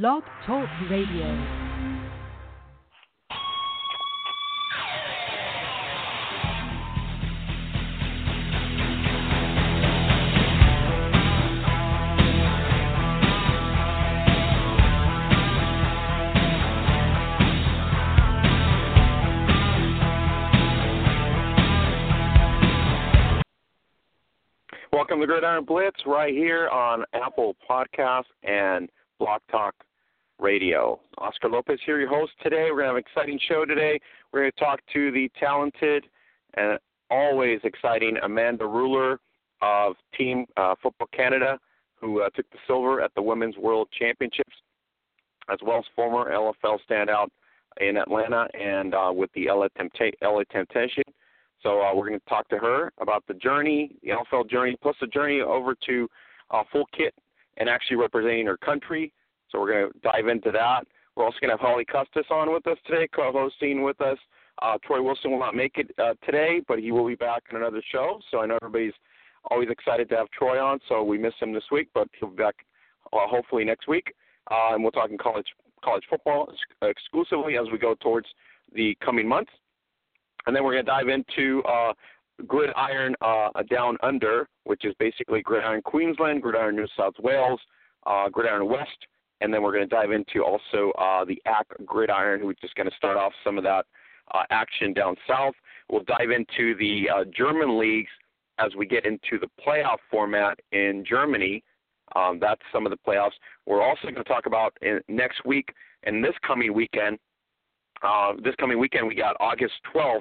Blog Talk Radio. Welcome to Gridiron Blitz right here on Apple Podcasts and Blog Talk Radio. Oscar Lopez here, your host today. We're going to have an exciting show today. We're going to talk to the talented and always exciting Amanda Ruller of Team uh, Football Canada, who uh, took the silver at the Women's World Championships, as well as former LFL standout in Atlanta and uh, with the LA, Tempta- LA Temptation. So uh, we're going to talk to her about the journey, the NFL journey, plus the journey over to uh, full kit and actually representing her country. So we're going to dive into that. We're also going to have Holly Custis on with us today, co-hosting with us. Uh, Troy Wilson will not make it uh, today, but he will be back on another show. So I know everybody's always excited to have Troy on. So we missed him this week, but he'll be back uh, hopefully next week. Uh, and we're talking college college football exclusively as we go towards the coming months and then we're going to dive into uh, Gridiron uh, Down Under, which is basically Gridiron Queensland, Gridiron New South Wales, uh, Gridiron West, and then we're going to dive into also uh, the AC Gridiron, who's just going to start off some of that uh, action down south. We'll dive into the uh, German leagues as we get into the playoff format in Germany. Um, that's some of the playoffs. We're also going to talk about in, next week and this coming weekend. Uh, this coming weekend, we got August 12th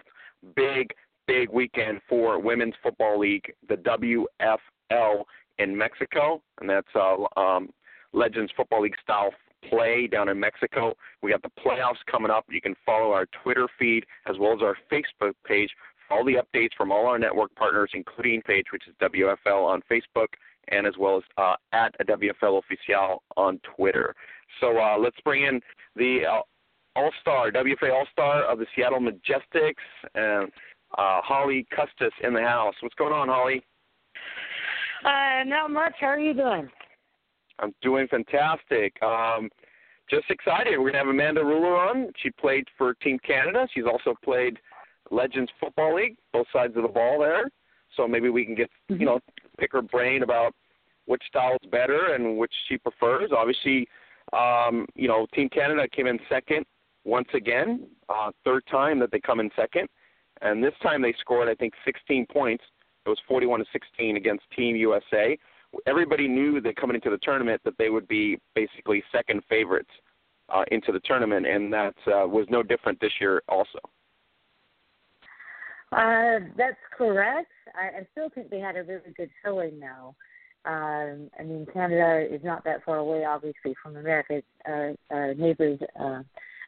big, big weekend for Women's Football League, the WFL in Mexico, and that's uh, um, Legends Football League style play down in Mexico. We got the playoffs coming up. You can follow our Twitter feed as well as our Facebook page for all the updates from all our network partners, including page which is WFL on Facebook and as well as uh, at WFL Oficial on Twitter. So uh, let's bring in the uh, all Star, WFA All Star of the Seattle Majestics, and uh, Holly Custis in the house. What's going on, Holly? Uh, not much. How are you doing? I'm doing fantastic. Um, just excited. We're gonna have Amanda Ruller on. She played for Team Canada. She's also played Legends Football League, both sides of the ball there. So maybe we can get mm-hmm. you know pick her brain about which style is better and which she prefers. Obviously, um, you know Team Canada came in second once again, uh, third time that they come in second, and this time they scored I think 16 points. It was 41 to 16 against Team USA. Everybody knew that coming into the tournament that they would be basically second favorites uh, into the tournament, and that uh, was no different this year also. Uh, that's correct. I, I still think they had a really good showing though. Um, I mean, Canada is not that far away, obviously, from America. Uh, uh, neighbors uh,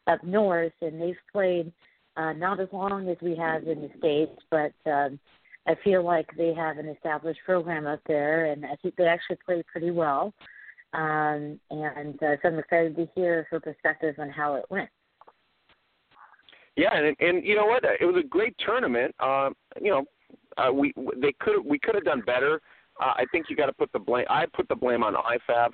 up north, and they've played uh, not as long as we have in the states, but um, I feel like they have an established program up there, and I think they actually play pretty well. Um, and uh, so I'm excited to hear her perspective on how it went. Yeah, and and you know what? It was a great tournament. Uh, you know, uh, we they could we could have done better. Uh, I think you got to put the blame. I put the blame on IFAF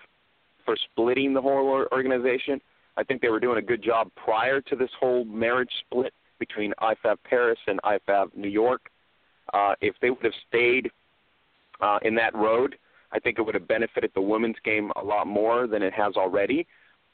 for splitting the whole organization. I think they were doing a good job prior to this whole marriage split between IFAF Paris and IFAF New York. Uh, if they would have stayed uh, in that road, I think it would have benefited the women's game a lot more than it has already.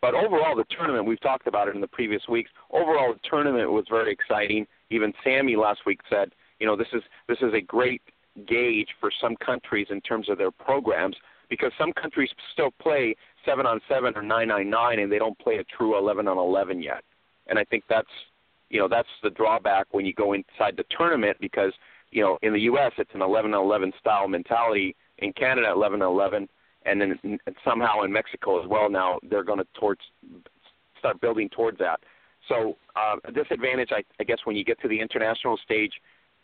But overall, the tournament we've talked about it in the previous weeks. Overall, the tournament was very exciting. Even Sammy last week said, you know, this is this is a great gauge for some countries in terms of their programs because some countries still play seven on seven or nine on nine, and they don't play a true eleven on eleven yet. And I think that's you know that's the drawback when you go inside the tournament because you know in the U.S. it's an 11-11 style mentality. In Canada, 11-11, and then somehow in Mexico as well. Now they're going to towards start building towards that. So uh, a disadvantage, I, I guess, when you get to the international stage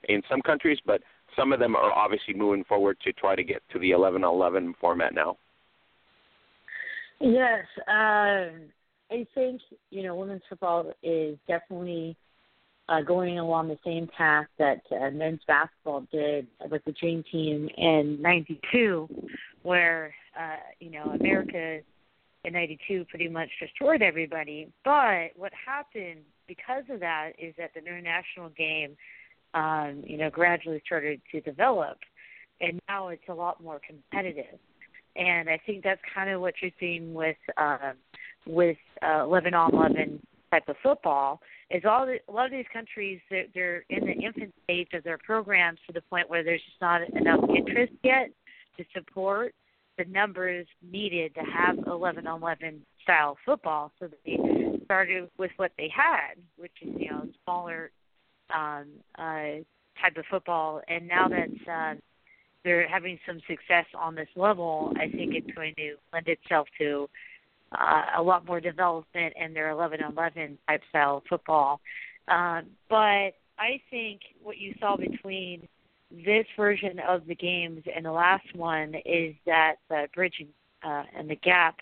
in some countries, but some of them are obviously moving forward to try to get to the 11-11 format now. Yes, uh, I think you know women's football is definitely uh, going along the same path that uh, men's basketball did with the Dream Team in '92, where uh, you know America in '92 pretty much destroyed everybody. But what happened because of that is that the international game, um, you know, gradually started to develop, and now it's a lot more competitive. And I think that's kind of what you're seeing with uh, with uh, 11 on 11 type of football is all the, a lot of these countries they're, they're in the infant stage of their programs to the point where there's just not enough interest yet to support the numbers needed to have 11 on 11 style football. So they started with what they had, which is you know smaller um, uh, type of football, and now that uh, they're having some success on this level, I think it's going to lend itself to uh, a lot more development in their 11-11 type style football. Um, but I think what you saw between this version of the games and the last one is that the bridging uh, and the gap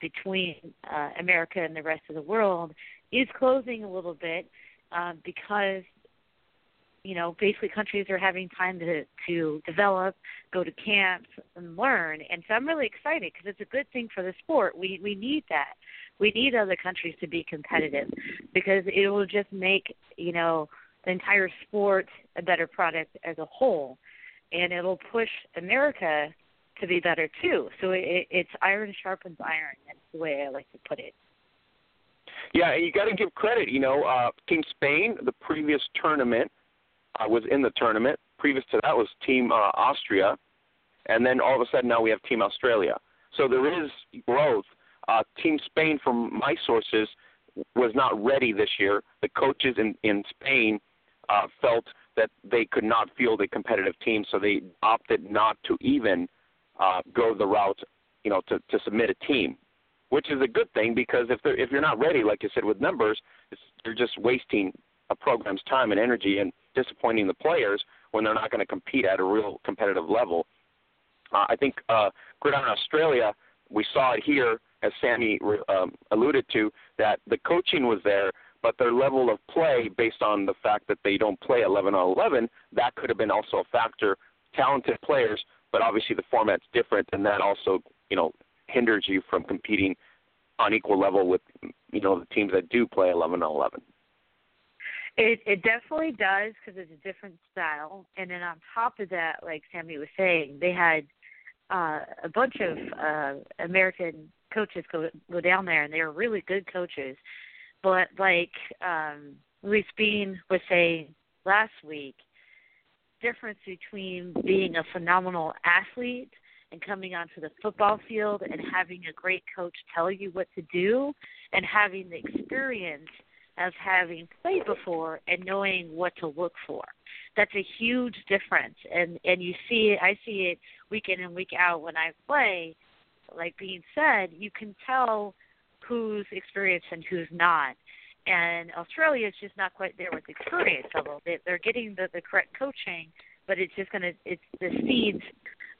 between uh, America and the rest of the world is closing a little bit uh, because you know basically countries are having time to to develop, go to camps and learn, and so I'm really excited because it's a good thing for the sport. We we need that. We need other countries to be competitive because it will just make you know the entire sport a better product as a whole, and it'll push America to be better too. So it, it's iron sharpens iron. That's the way I like to put it. Yeah, you got to give credit. You know, uh, Team Spain, the previous tournament, uh, was in the tournament. Previous to that was Team uh, Austria, and then all of a sudden now we have Team Australia. So there is growth. Uh, Team Spain, from my sources, was not ready this year. The coaches in in Spain uh, felt that they could not field a competitive team, so they opted not to even uh, go the route, you know, to, to submit a team, which is a good thing because if they're, if you're not ready, like you said, with numbers, it's, you're just wasting a program's time and energy and disappointing the players when they're not going to compete at a real competitive level. Uh, I think uh, Gridiron Australia, we saw it here, as Sammy um, alluded to, that the coaching was there, but their level of play, based on the fact that they don't play 11 on 11, that could have been also a factor. Talented players, but obviously the format's different, and that also, you know, hinders you from competing on equal level with, you know, the teams that do play 11 on 11. It it definitely does because it's a different style, and then on top of that, like Sammy was saying, they had uh, a bunch of uh, American coaches go go down there, and they were really good coaches. But like um, Luis Bean was saying last week, difference between being a phenomenal athlete and coming onto the football field and having a great coach tell you what to do and having the experience of having played before and knowing what to look for. That's a huge difference and and you see it I see it week in and week out when I play. Like being said, you can tell who's experienced and who's not. And Australia is just not quite there with the experience level. They, they're getting the, the correct coaching, but it's just going to it's the seeds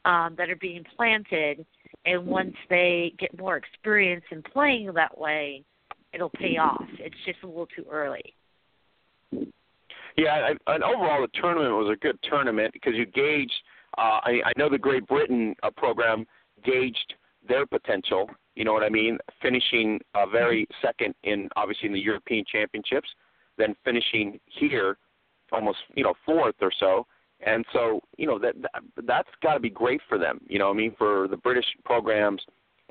um, that are being planted. And once they get more experience in playing that way, it'll pay off. It's just a little too early. Yeah, and overall the tournament was a good tournament because you gauged. Uh, I, I know the Great Britain uh, program gauged their potential. You know what I mean? Finishing uh, very second in obviously in the European Championships, then finishing here almost you know fourth or so. And so you know that, that that's got to be great for them. You know, what I mean for the British programs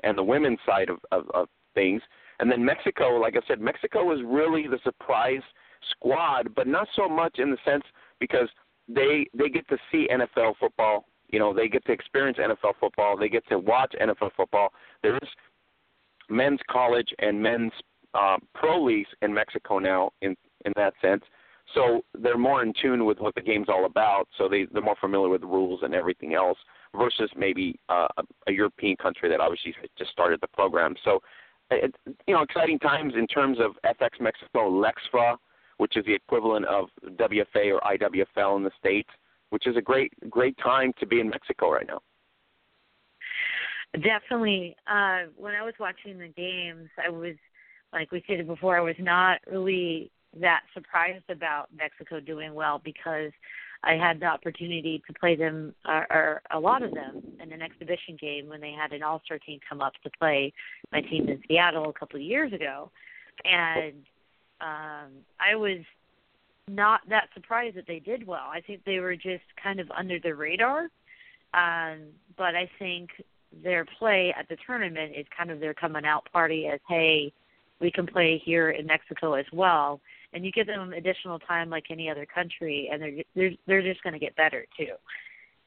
and the women's side of, of, of things. And then Mexico, like I said, Mexico was really the surprise squad, but not so much in the sense because they they get to see NFL football. You know, they get to experience NFL football. They get to watch NFL football. There is men's college and men's uh, pro leagues in Mexico now in in that sense. So they're more in tune with what the game's all about. So they they're more familiar with the rules and everything else. versus maybe uh, a European country that obviously just started the program. So, it, you know, exciting times in terms of FX Mexico Lexfa, which is the equivalent of WFA or IWFL in the states, which is a great great time to be in Mexico right now. Definitely. Uh, when I was watching the games, I was, like we stated before, I was not really that surprised about Mexico doing well because I had the opportunity to play them, or, or a lot of them, in an exhibition game when they had an All Star team come up to play my team in Seattle a couple of years ago, and um, I was not that surprised that they did well. I think they were just kind of under the radar, um, but I think their play at the tournament is kind of their coming out party as hey, we can play here in Mexico as well and you give them additional time like any other country, and they're they're they're just going to get better too.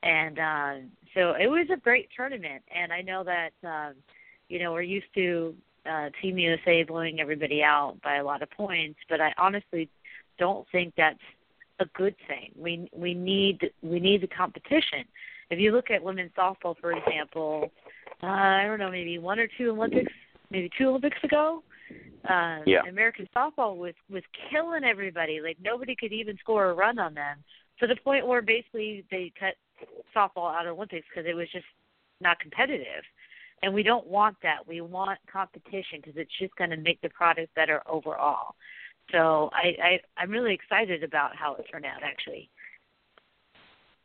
And uh, so it was a great tournament, and I know that um, you know we're used to uh, Team USA blowing everybody out by a lot of points, but I honestly don't think that's a good thing. We we need we need the competition. If you look at women's softball, for example, uh, I don't know, maybe one or two Olympics, maybe two Olympics ago, uh, yeah. American softball was was killing everybody. Like nobody could even score a run on them to the point where basically they cut softball out of Olympics because it was just not competitive. And we don't want that. We want competition because it's just going to make the product better overall. So I, I I'm really excited about how it turned out actually.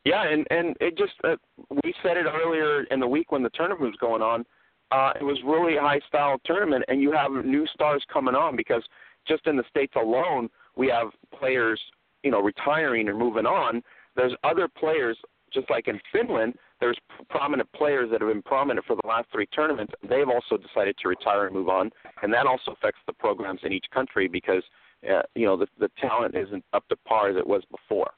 Yeah, and and it just uh, we said it earlier in the week when the tournament was going on uh, it was really a high style tournament, and you have new stars coming on because just in the states alone, we have players, you know, retiring or moving on. There's other players, just like in Finland, there's prominent players that have been prominent for the last three tournaments. They've also decided to retire and move on, and that also affects the programs in each country because uh, you know the the talent isn't up to par as it was before.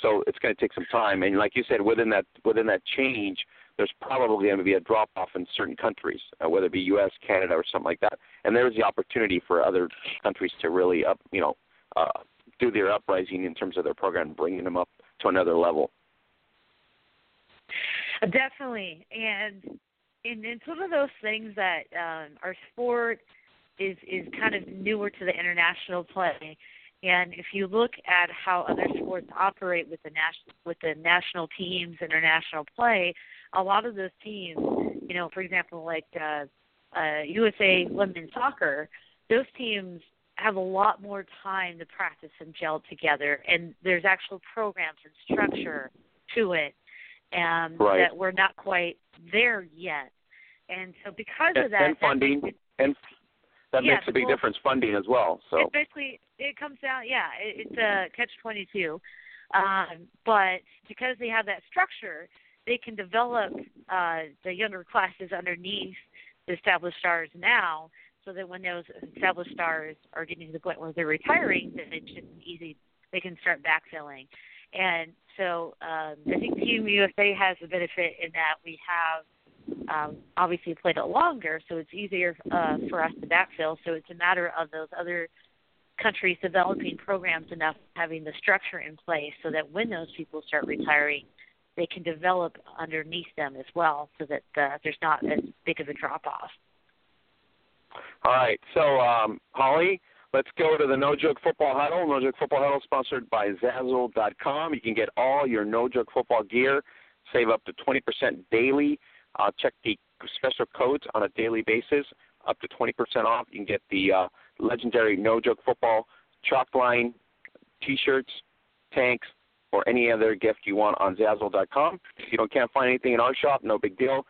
So it's going to take some time, and like you said, within that within that change, there's probably going to be a drop off in certain countries, uh, whether it be U.S., Canada, or something like that. And there's the opportunity for other countries to really up, you know, uh, do their uprising in terms of their program, bringing them up to another level. Definitely, and and it's one of those things that um, our sport is is kind of newer to the international play. And if you look at how other sports operate with the national with the national teams, international play, a lot of those teams, you know, for example, like uh, uh, USA women's soccer, those teams have a lot more time to practice and gel together, and there's actual programs and structure to it um, right. that we're not quite there yet. And so, because and, of that, and funding, that and that yeah, makes a big well, difference. Funding as well. So it basically it comes down, yeah, it, it's a catch twenty two. Um, but because they have that structure, they can develop uh, the younger classes underneath the established stars now, so that when those established stars are getting to the point where they're retiring, then it's just easy. They can start backfilling, and so um, I think Team USA has a benefit in that we have um, obviously played it longer, so it's easier uh, for us to backfill. So it's a matter of those other countries developing programs enough, having the structure in place, so that when those people start retiring, they can develop underneath them as well, so that uh, there's not as big of a drop off. All right, so um, Holly, let's go to the No Joke Football Huddle. No Joke Football Huddle sponsored by Zazzle.com. You can get all your No Joke Football gear, save up to 20% daily. Uh, check the special codes on a daily basis, up to 20% off. You can get the uh, legendary No Joke Football chalk line T-shirts, tanks, or any other gift you want on Zazzle.com. If you don't can't find anything in our shop, no big deal.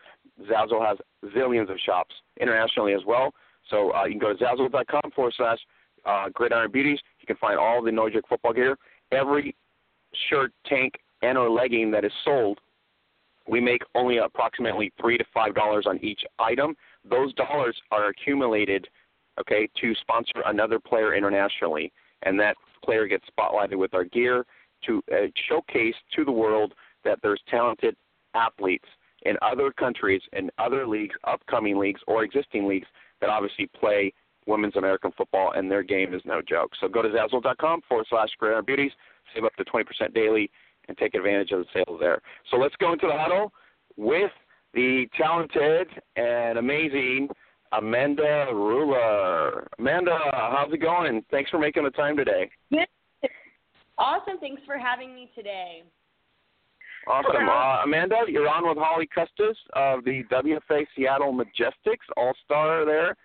Zazzle has zillions of shops internationally as well. So uh, you can go to Zazzle.com forward slash uh, Gridiron Beauties. You can find all the No Joke football gear. Every shirt, tank, and or legging that is sold, we make only approximately three to five dollars on each item. Those dollars are accumulated, okay, to sponsor another player internationally, and that player gets spotlighted with our gear to uh, showcase to the world that there's talented athletes in other countries, in other leagues, upcoming leagues, or existing leagues that obviously play women's American football, and their game is no joke. So go to Zazzle.com forward slash Gridiron Beauties, save up to 20% daily, and take advantage of the sales there. So let's go into the huddle. with the talented and amazing Amanda Ruller. Amanda, how's it going? Thanks for making the time today. Awesome. Thanks for having me today. Awesome. Uh, Amanda, you're on with Holly Custis of the WFA Seattle Majestics, all star there.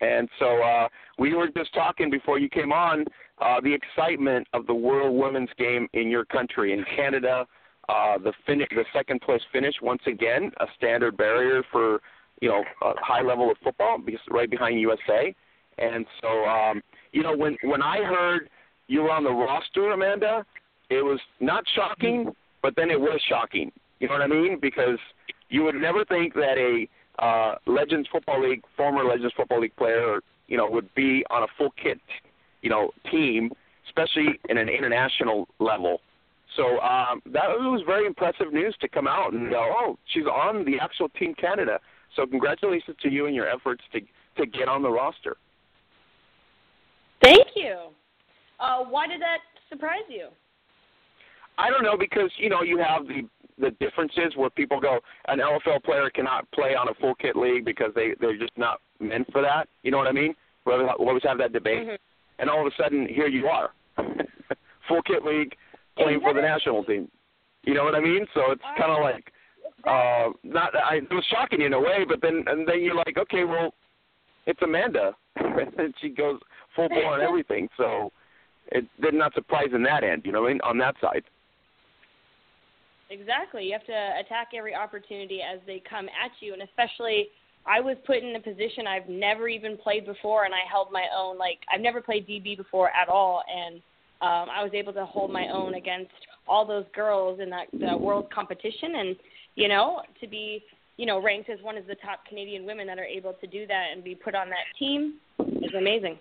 And so uh, we were just talking before you came on uh, the excitement of the World Women's Game in your country, in Canada. Uh, the fin- the second place finish once again, a standard barrier for you know a high level of football, right behind USA. And so um, you know when when I heard you were on the roster, Amanda, it was not shocking, but then it was shocking. You know what I mean? Because you would never think that a uh, Legends Football League, former Legends Football League player, you know, would be on a full kit, you know, team, especially in an international level. So um, that was very impressive news to come out and go, oh, she's on the actual Team Canada. So congratulations to you and your efforts to to get on the roster. Thank you. Uh, why did that surprise you? I don't know because you know you have the the differences where people go an LFL player cannot play on a full kit league because they they're just not meant for that. You know what I mean? We always have that debate, mm-hmm. and all of a sudden here you are, full kit league playing for the national team. You know what I mean? So it's kind of like uh not I it was shocking in a way, but then and then you're like, okay, well, it's Amanda, and she goes full blown everything. So it did not surprise in that end. You know, what I mean? on that side. Exactly. You have to attack every opportunity as they come at you, and especially I was put in a position I've never even played before, and I held my own. Like I've never played DB before at all, and um, I was able to hold my own against all those girls in that the world competition, and you know to be you know ranked as one of the top Canadian women that are able to do that and be put on that team is amazing.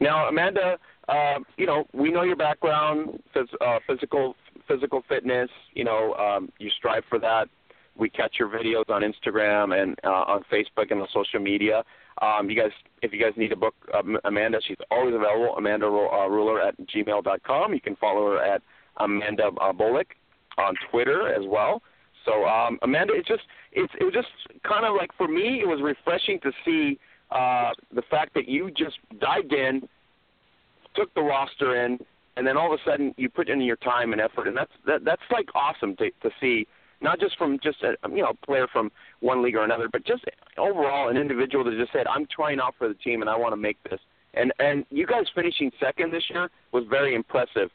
Now, Amanda, uh, you know we know your background, phys- uh, physical physical fitness. You know, um, you strive for that. We catch your videos on Instagram and uh, on Facebook and the social media. Um, you guys, if you guys need to book um, Amanda, she's always available. Amanda uh, Ruller at gmail.com. You can follow her at Amanda uh, Bolick on Twitter as well. So um, Amanda, it's just it's it was just kind of like for me, it was refreshing to see uh, the fact that you just dived in, took the roster in, and then all of a sudden you put in your time and effort, and that's that, that's like awesome to to see. Not just from just a you know player from one league or another, but just overall an individual that just said, "I'm trying out for the team and I want to make this." And and you guys finishing second this year was very impressive.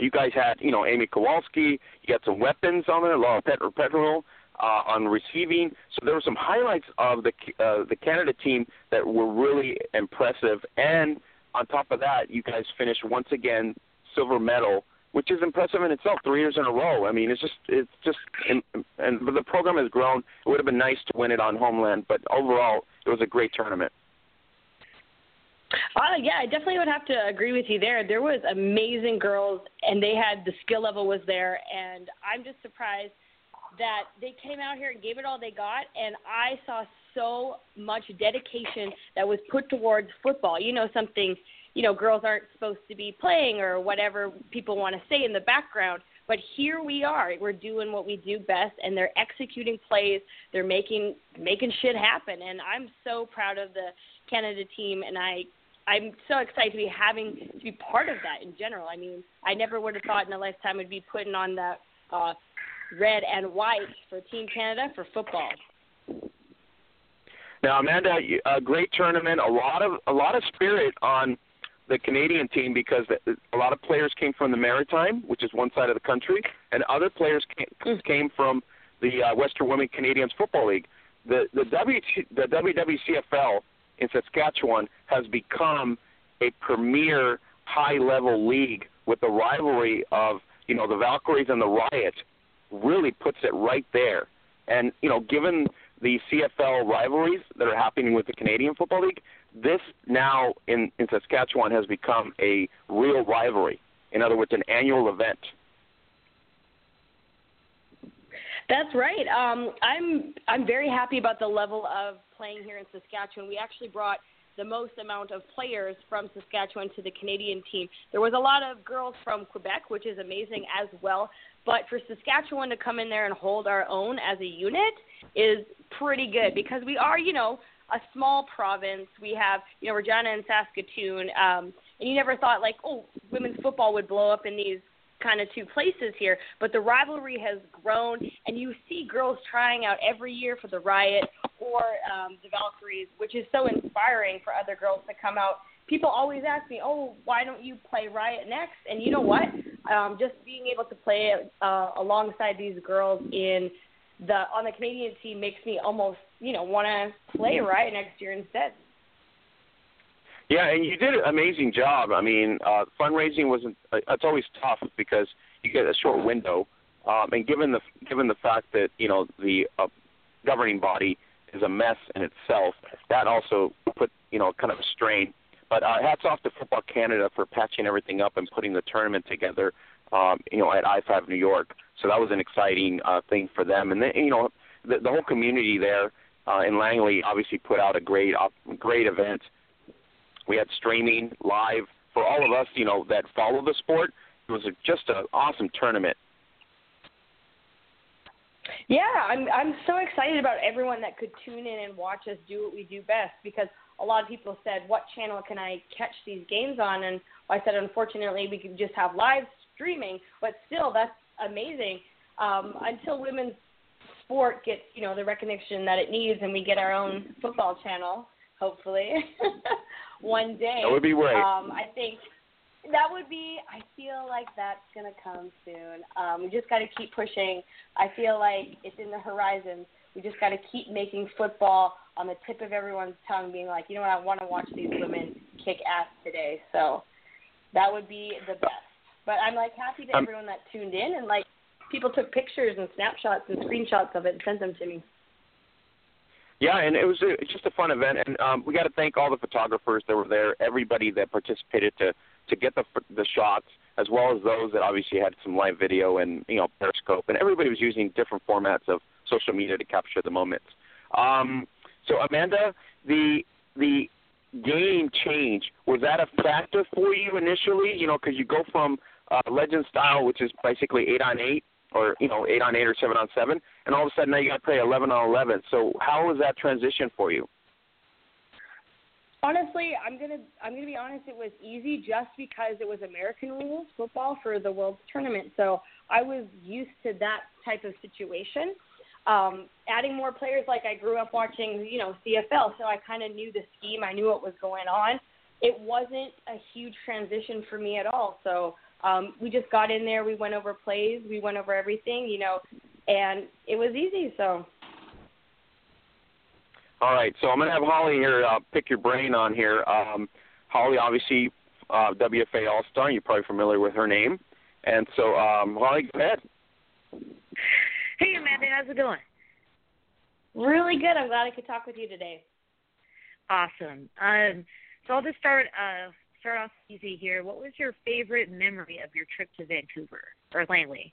You guys had you know Amy Kowalski, you got some weapons on there, Laura Petro Petro uh, on receiving. So there were some highlights of the uh, the Canada team that were really impressive and on top of that, you guys finished once again silver medal, which is impressive in itself. Three years in a row. I mean, it's just it's just and, and the program has grown. It would have been nice to win it on homeland, but overall, it was a great tournament. Uh, yeah, I definitely would have to agree with you there. There was amazing girls, and they had the skill level was there, and I'm just surprised that they came out here and gave it all they got, and I saw so much dedication that was put towards football. You know, something, you know, girls aren't supposed to be playing or whatever people want to say in the background. But here we are. We're doing what we do best, and they're executing plays. They're making making shit happen, and I'm so proud of the Canada team. And I I'm so excited to be having to be part of that in general. I mean, I never would have thought in a lifetime I'd be putting on that uh, red and white for Team Canada for football. Now, Amanda, a great tournament. A lot of a lot of spirit on the Canadian team because a lot of players came from the Maritime, which is one side of the country, and other players came, came from the uh, Western Women Canadians Football League. The the w, the WWCFL in Saskatchewan has become a premier high level league with the rivalry of you know the Valkyries and the Riot really puts it right there. And you know, given the CFL rivalries that are happening with the Canadian Football League, this now in, in Saskatchewan has become a real rivalry. In other words, an annual event. That's right. Um, I'm I'm very happy about the level of playing here in Saskatchewan. We actually brought the most amount of players from Saskatchewan to the Canadian team. There was a lot of girls from Quebec, which is amazing as well. But for Saskatchewan to come in there and hold our own as a unit is pretty good because we are, you know, a small province. We have, you know, Regina and Saskatoon, um, and you never thought like, oh, women's football would blow up in these kind of two places here. But the rivalry has grown, and you see girls trying out every year for the Riot or um, the Valkyries, which is so inspiring for other girls to come out. People always ask me, "Oh, why don't you play Riot next?" And you know what? Um, just being able to play uh, alongside these girls in the on the Canadian team makes me almost, you know, want to play Riot next year instead. Yeah, and you did an amazing job. I mean, uh, fundraising wasn't. Uh, it's always tough because you get a short window, um, and given the given the fact that you know the uh, governing body is a mess in itself, that also put you know kind of a strain. But uh, hats off to Football Canada for patching everything up and putting the tournament together. Um, you know, at IFAF New York. So that was an exciting uh, thing for them, and then you know the, the whole community there uh, in Langley obviously put out a great, uh, great event we had streaming live for all of us, you know, that follow the sport. It was a, just an awesome tournament. Yeah, I'm I'm so excited about everyone that could tune in and watch us do what we do best because a lot of people said, "What channel can I catch these games on?" And I said, "Unfortunately, we can just have live streaming, but still, that's amazing." Um, until women's sport gets, you know, the recognition that it needs, and we get our own football channel, hopefully. one day. That would be great. Um, I think that would be. I feel like that's gonna come soon. Um, we just got to keep pushing. I feel like it's in the horizon. We just got to keep making football on the tip of everyone's tongue, being like, you know what, I want to watch these women kick ass today. So that would be the best. But I'm like happy to um, everyone that tuned in and like people took pictures and snapshots and screenshots of it and sent them to me. Yeah, and it was a, it's just a fun event, and um, we got to thank all the photographers that were there, everybody that participated to to get the the shots, as well as those that obviously had some live video and you know Periscope, and everybody was using different formats of social media to capture the moments. Um, so Amanda, the the game change was that a factor for you initially? You know, because you go from uh, legend style, which is basically eight on eight, or you know eight on eight or seven on seven, and all of a sudden now you got to play eleven on eleven. So how was that transition for you? Honestly, I'm gonna I'm gonna be honest. It was easy just because it was American rules football for the World Tournament, so I was used to that type of situation. Um, adding more players, like I grew up watching, you know, CFL, so I kind of knew the scheme. I knew what was going on. It wasn't a huge transition for me at all. So um, we just got in there, we went over plays, we went over everything, you know, and it was easy. So. All right, so I'm gonna have Holly here uh, pick your brain on here. Um, Holly, obviously, uh, WFA All Star. You're probably familiar with her name, and so um, Holly, go ahead. Amanda, how's it going? Really good. I'm glad I could talk with you today. Awesome. Um, so I'll just start uh, start off easy here. What was your favorite memory of your trip to Vancouver or Langley?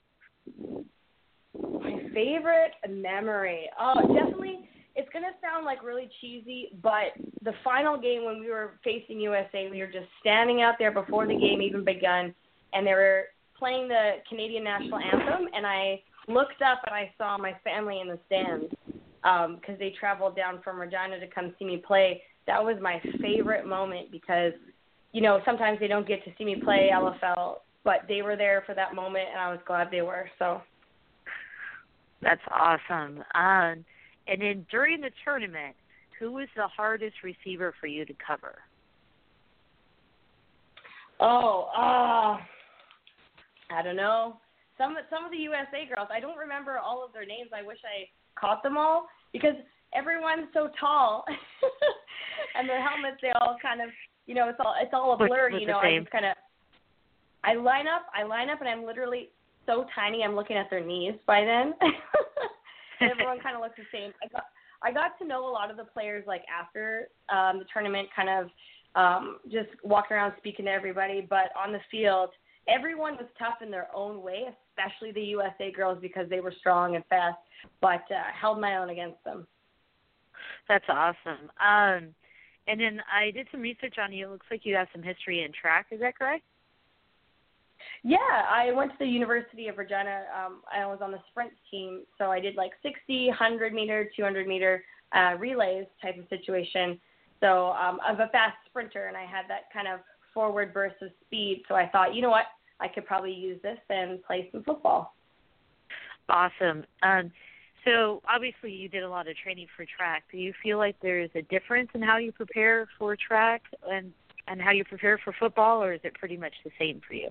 My favorite memory. Oh, definitely. It's gonna sound like really cheesy, but the final game when we were facing USA, we were just standing out there before the game even begun, and they were playing the Canadian national anthem, and I looked up and I saw my family in the stands because um, they traveled down from Regina to come see me play. That was my favorite moment because you know, sometimes they don't get to see me play LFL, but they were there for that moment, and I was glad they were. So that's awesome. Um, and then during the tournament, who was the hardest receiver for you to cover? Oh, uh, I don't know. Some some of the USA girls, I don't remember all of their names. I wish I caught them all because everyone's so tall, and their helmets they all kind of you know, it's all it's all a blur. you know, I just kind of I line up, I line up, and I'm literally so tiny. I'm looking at their knees by then. everyone kind of looks the same. I got I got to know a lot of the players like after um, the tournament, kind of um, just walking around speaking to everybody. But on the field, everyone was tough in their own way, especially the USA girls because they were strong and fast. But uh, held my own against them. That's awesome. Um, and then I did some research on you. It looks like you have some history in track. Is that correct? Yeah, I went to the University of Regina. Um, I was on the sprint team, so I did like 60, 100 meter, 200 meter uh, relays type of situation. So um, I'm a fast sprinter, and I had that kind of forward burst of speed. So I thought, you know what, I could probably use this and play some football. Awesome. Um, so obviously you did a lot of training for track. Do you feel like there's a difference in how you prepare for track and and how you prepare for football, or is it pretty much the same for you?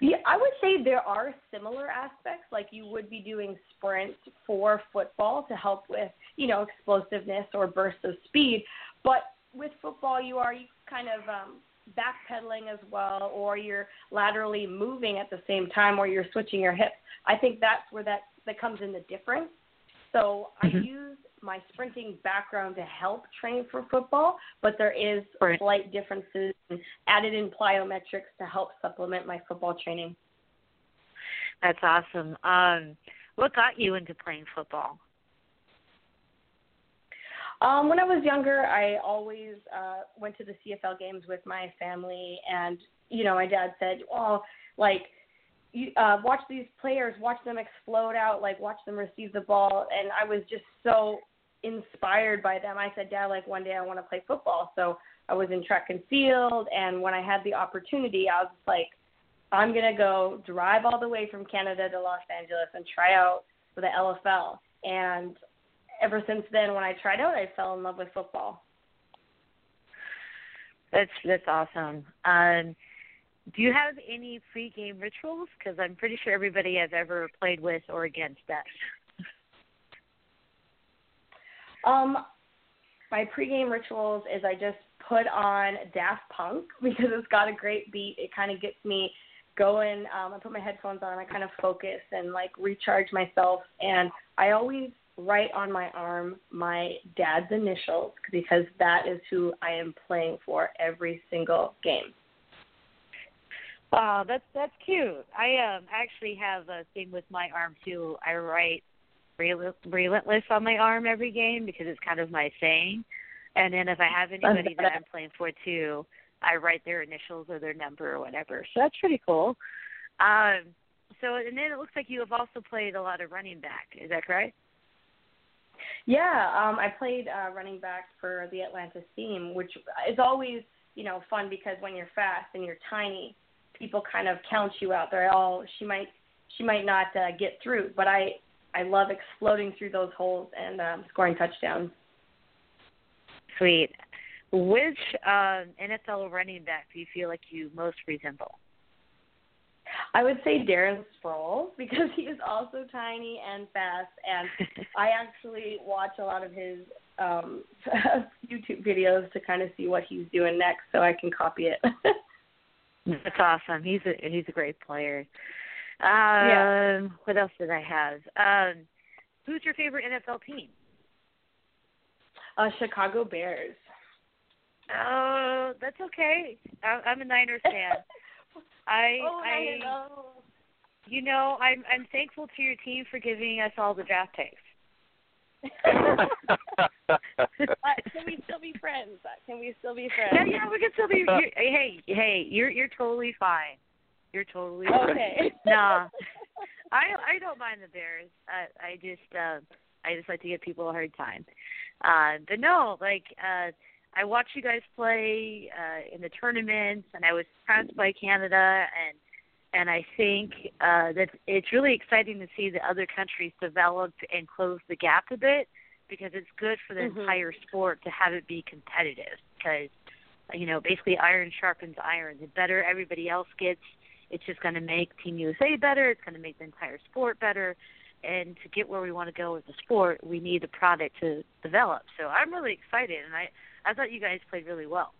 Yeah, I would say there are similar aspects. Like you would be doing sprints for football to help with, you know, explosiveness or bursts of speed. But with football, you are you kind of um, backpedaling as well, or you're laterally moving at the same time, or you're switching your hips. I think that's where that that comes in the difference. So mm-hmm. I use my sprinting background to help train for football, but there is right. slight differences added in plyometrics to help supplement my football training. That's awesome. Um, what got you into playing football? Um, when I was younger, I always uh, went to the CFL games with my family, and you know, my dad said, "Oh, like." You, uh, watch these players, watch them explode out, like watch them receive the ball, and I was just so inspired by them. I said, Dad, like one day I want to play football. So I was in track and field, and when I had the opportunity, I was like, I'm gonna go drive all the way from Canada to Los Angeles and try out for the LFL. And ever since then, when I tried out, I fell in love with football. That's that's awesome. Um, do you have any pre-game rituals? Because I'm pretty sure everybody has ever played with or against that. Um, my pregame rituals is I just put on Daft Punk because it's got a great beat. It kind of gets me going. Um, I put my headphones on. I kind of focus and like recharge myself. And I always write on my arm my dad's initials because that is who I am playing for every single game. Wow, that's that's cute. I um actually have a thing with my arm too. I write relentless on my arm every game because it's kind of my saying. And then if I have anybody that I'm playing for too, I write their initials or their number or whatever. So that's pretty cool. Um, so and then it looks like you have also played a lot of running back. Is that correct? Yeah, um, I played uh, running back for the Atlanta team, which is always you know fun because when you're fast and you're tiny, people kind of count you out. They're all she might she might not uh, get through, but I I love exploding through those holes and um, scoring touchdowns. Sweet. Which uh, NFL running back do you feel like you most resemble? I would say Darren Sproles because he is also tiny and fast, and I actually watch a lot of his um YouTube videos to kind of see what he's doing next, so I can copy it. That's awesome. He's a he's a great player. Um, yeah. What else did I have? Um, who's your favorite NFL team? Uh, Chicago Bears. Oh, that's okay. I, I'm a Niners fan. I, oh, I, I know. You know, I'm I'm thankful to your team for giving us all the draft picks. uh, can we still be friends? Can we still be friends? Yeah, yeah, we can still be. Hey, hey, you're you're totally fine. You're totally okay. nah, I I don't mind the Bears. I I just uh, I just like to give people a hard time. Uh, but no, like uh, I watch you guys play uh, in the tournaments, and I was impressed by Canada, and and I think uh, that it's really exciting to see the other countries develop and close the gap a bit because it's good for the mm-hmm. entire sport to have it be competitive because you know basically iron sharpens iron. The better everybody else gets, it's just going to make Team USA better. It's going to make the entire sport better. And to get where we want to go with the sport, we need the product to develop. So I'm really excited, and I I thought you guys played really well.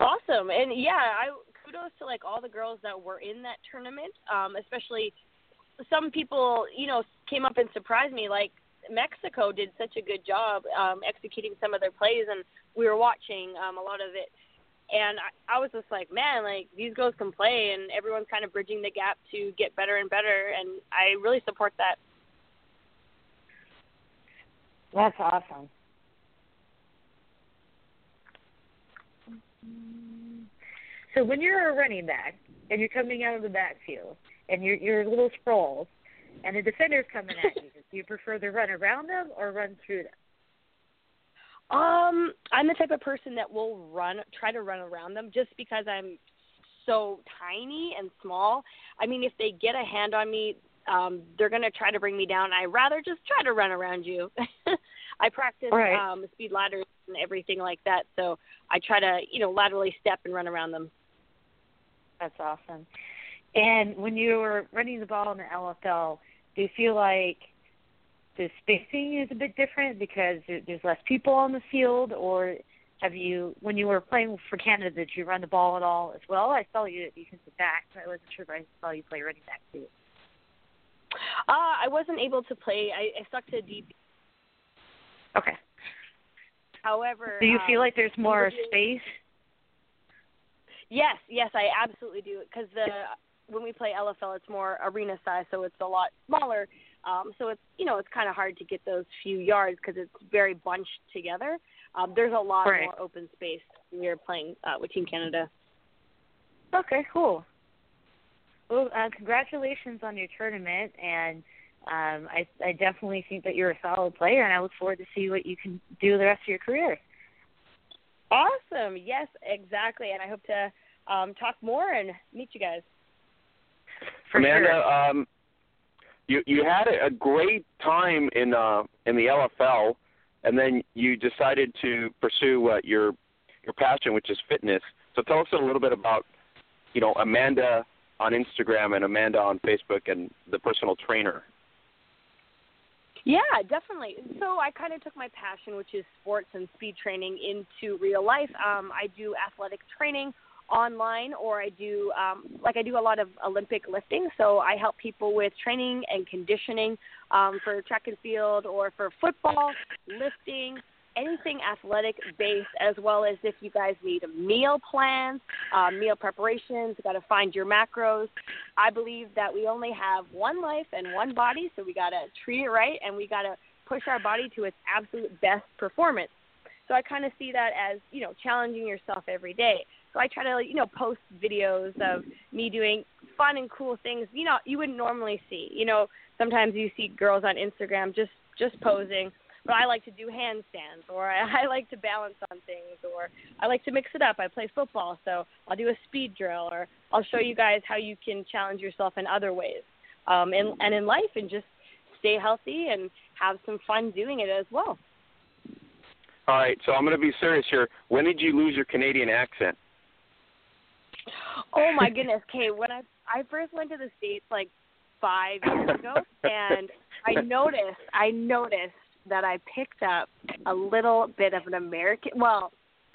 Awesome, and yeah, I kudos to like all the girls that were in that tournament. Um, especially some people, you know, came up and surprised me. Like Mexico did such a good job um, executing some of their plays, and we were watching um, a lot of it and I, I was just like, man, like these girls can play, and everyone's kind of bridging the gap to get better and better, and I really support that. That's awesome. So when you're a running back and you're coming out of the backfield and you're you're little Sproles and the defender's coming at you, do you prefer to run around them or run through them? Um, I'm the type of person that will run, try to run around them, just because I'm so tiny and small. I mean, if they get a hand on me, um, they're gonna try to bring me down. I rather just try to run around you. I practice right. um, speed ladders and everything like that, so I try to, you know, laterally step and run around them. That's awesome. And when you were running the ball in the LFL, do you feel like the spacing is a bit different because there's less people on the field, or have you, when you were playing for Canada, did you run the ball at all as well? I saw you at defensive back, but I wasn't sure if I saw you play running back too. Uh, I wasn't able to play. I, I stuck to deep. Okay. However, do you feel um, like there's more space? Yes, yes, I absolutely do. Because the when we play LFL, it's more arena size, so it's a lot smaller. Um, so it's you know it's kind of hard to get those few yards because it's very bunched together. Um, there's a lot right. more open space when you're playing uh, with Team Canada. Okay, cool. Well, uh, congratulations on your tournament, and um, I, I definitely think that you're a solid player, and I look forward to see what you can do the rest of your career. Awesome. Yes, exactly. And I hope to um, talk more and meet you guys. For Amanda, sure. um, you you had a great time in uh, in the LFL, and then you decided to pursue uh, your your passion, which is fitness. So tell us a little bit about you know Amanda on Instagram and Amanda on Facebook and the personal trainer. Yeah, definitely. So I kind of took my passion, which is sports and speed training, into real life. Um, I do athletic training online, or I do um, like I do a lot of Olympic lifting. So I help people with training and conditioning um, for track and field, or for football, lifting, anything athletic based, as well as if you guys need meal plans, uh, meal preparations, got to find your macros. I believe that we only have one life and one body, so we got to treat it right and we got to push our body to its absolute best performance. So I kind of see that as, you know, challenging yourself every day. So I try to, you know, post videos of me doing fun and cool things, you know, you wouldn't normally see. You know, sometimes you see girls on Instagram just just posing but I like to do handstands or I, I like to balance on things or I like to mix it up. I play football, so I'll do a speed drill or I'll show you guys how you can challenge yourself in other ways. Um and and in life and just stay healthy and have some fun doing it as well. All right, so I'm going to be serious here. When did you lose your Canadian accent? Oh my goodness, Kay, when I I first went to the States like five years ago and I noticed I noticed that I picked up a little bit of an American. Well,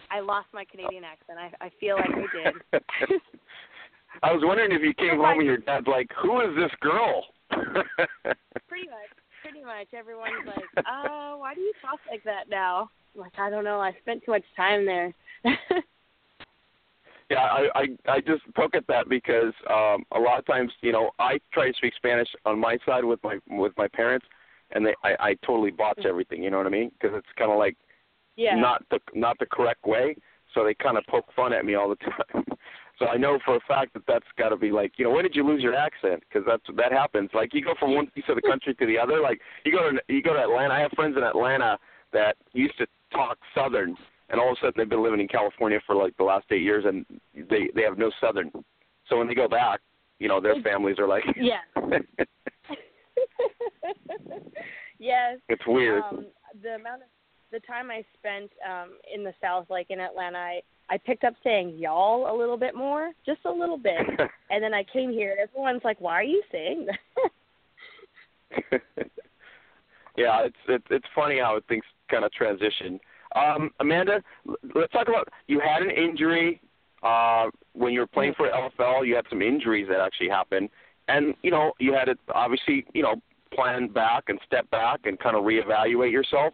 I lost my Canadian accent. I, I feel like I did. I was wondering if you came home and your dad's like, "Who is this girl?" pretty much, pretty much. Everyone's like, "Oh, why do you talk like that now?" I'm like, I don't know. I spent too much time there. yeah, I, I I just poke at that because um a lot of times, you know, I try to speak Spanish on my side with my with my parents, and they I, I totally botch everything. You know what I mean? Because it's kind of like yeah. not the not the correct way. So they kind of poke fun at me all the time. so I know for a fact that that's got to be like, you know, when did you lose your accent? Because that's that happens. Like you go from one piece of the country to the other. Like you go to you go to Atlanta. I have friends in Atlanta that used to talk Southern, and all of a sudden they've been living in California for like the last eight years, and they they have no Southern. So when they go back, you know, their families are like, yeah. yes. It's weird. Um, the amount of the time I spent um in the South, like in Atlanta, I I picked up saying y'all a little bit more, just a little bit, and then I came here, and everyone's like, "Why are you saying that?" yeah, it's it's it's funny how things kind of transition. Um, Amanda, let's talk about you had an injury uh, when you were playing for LFL. You had some injuries that actually happened, and you know you had to obviously you know plan back and step back and kind of reevaluate yourself.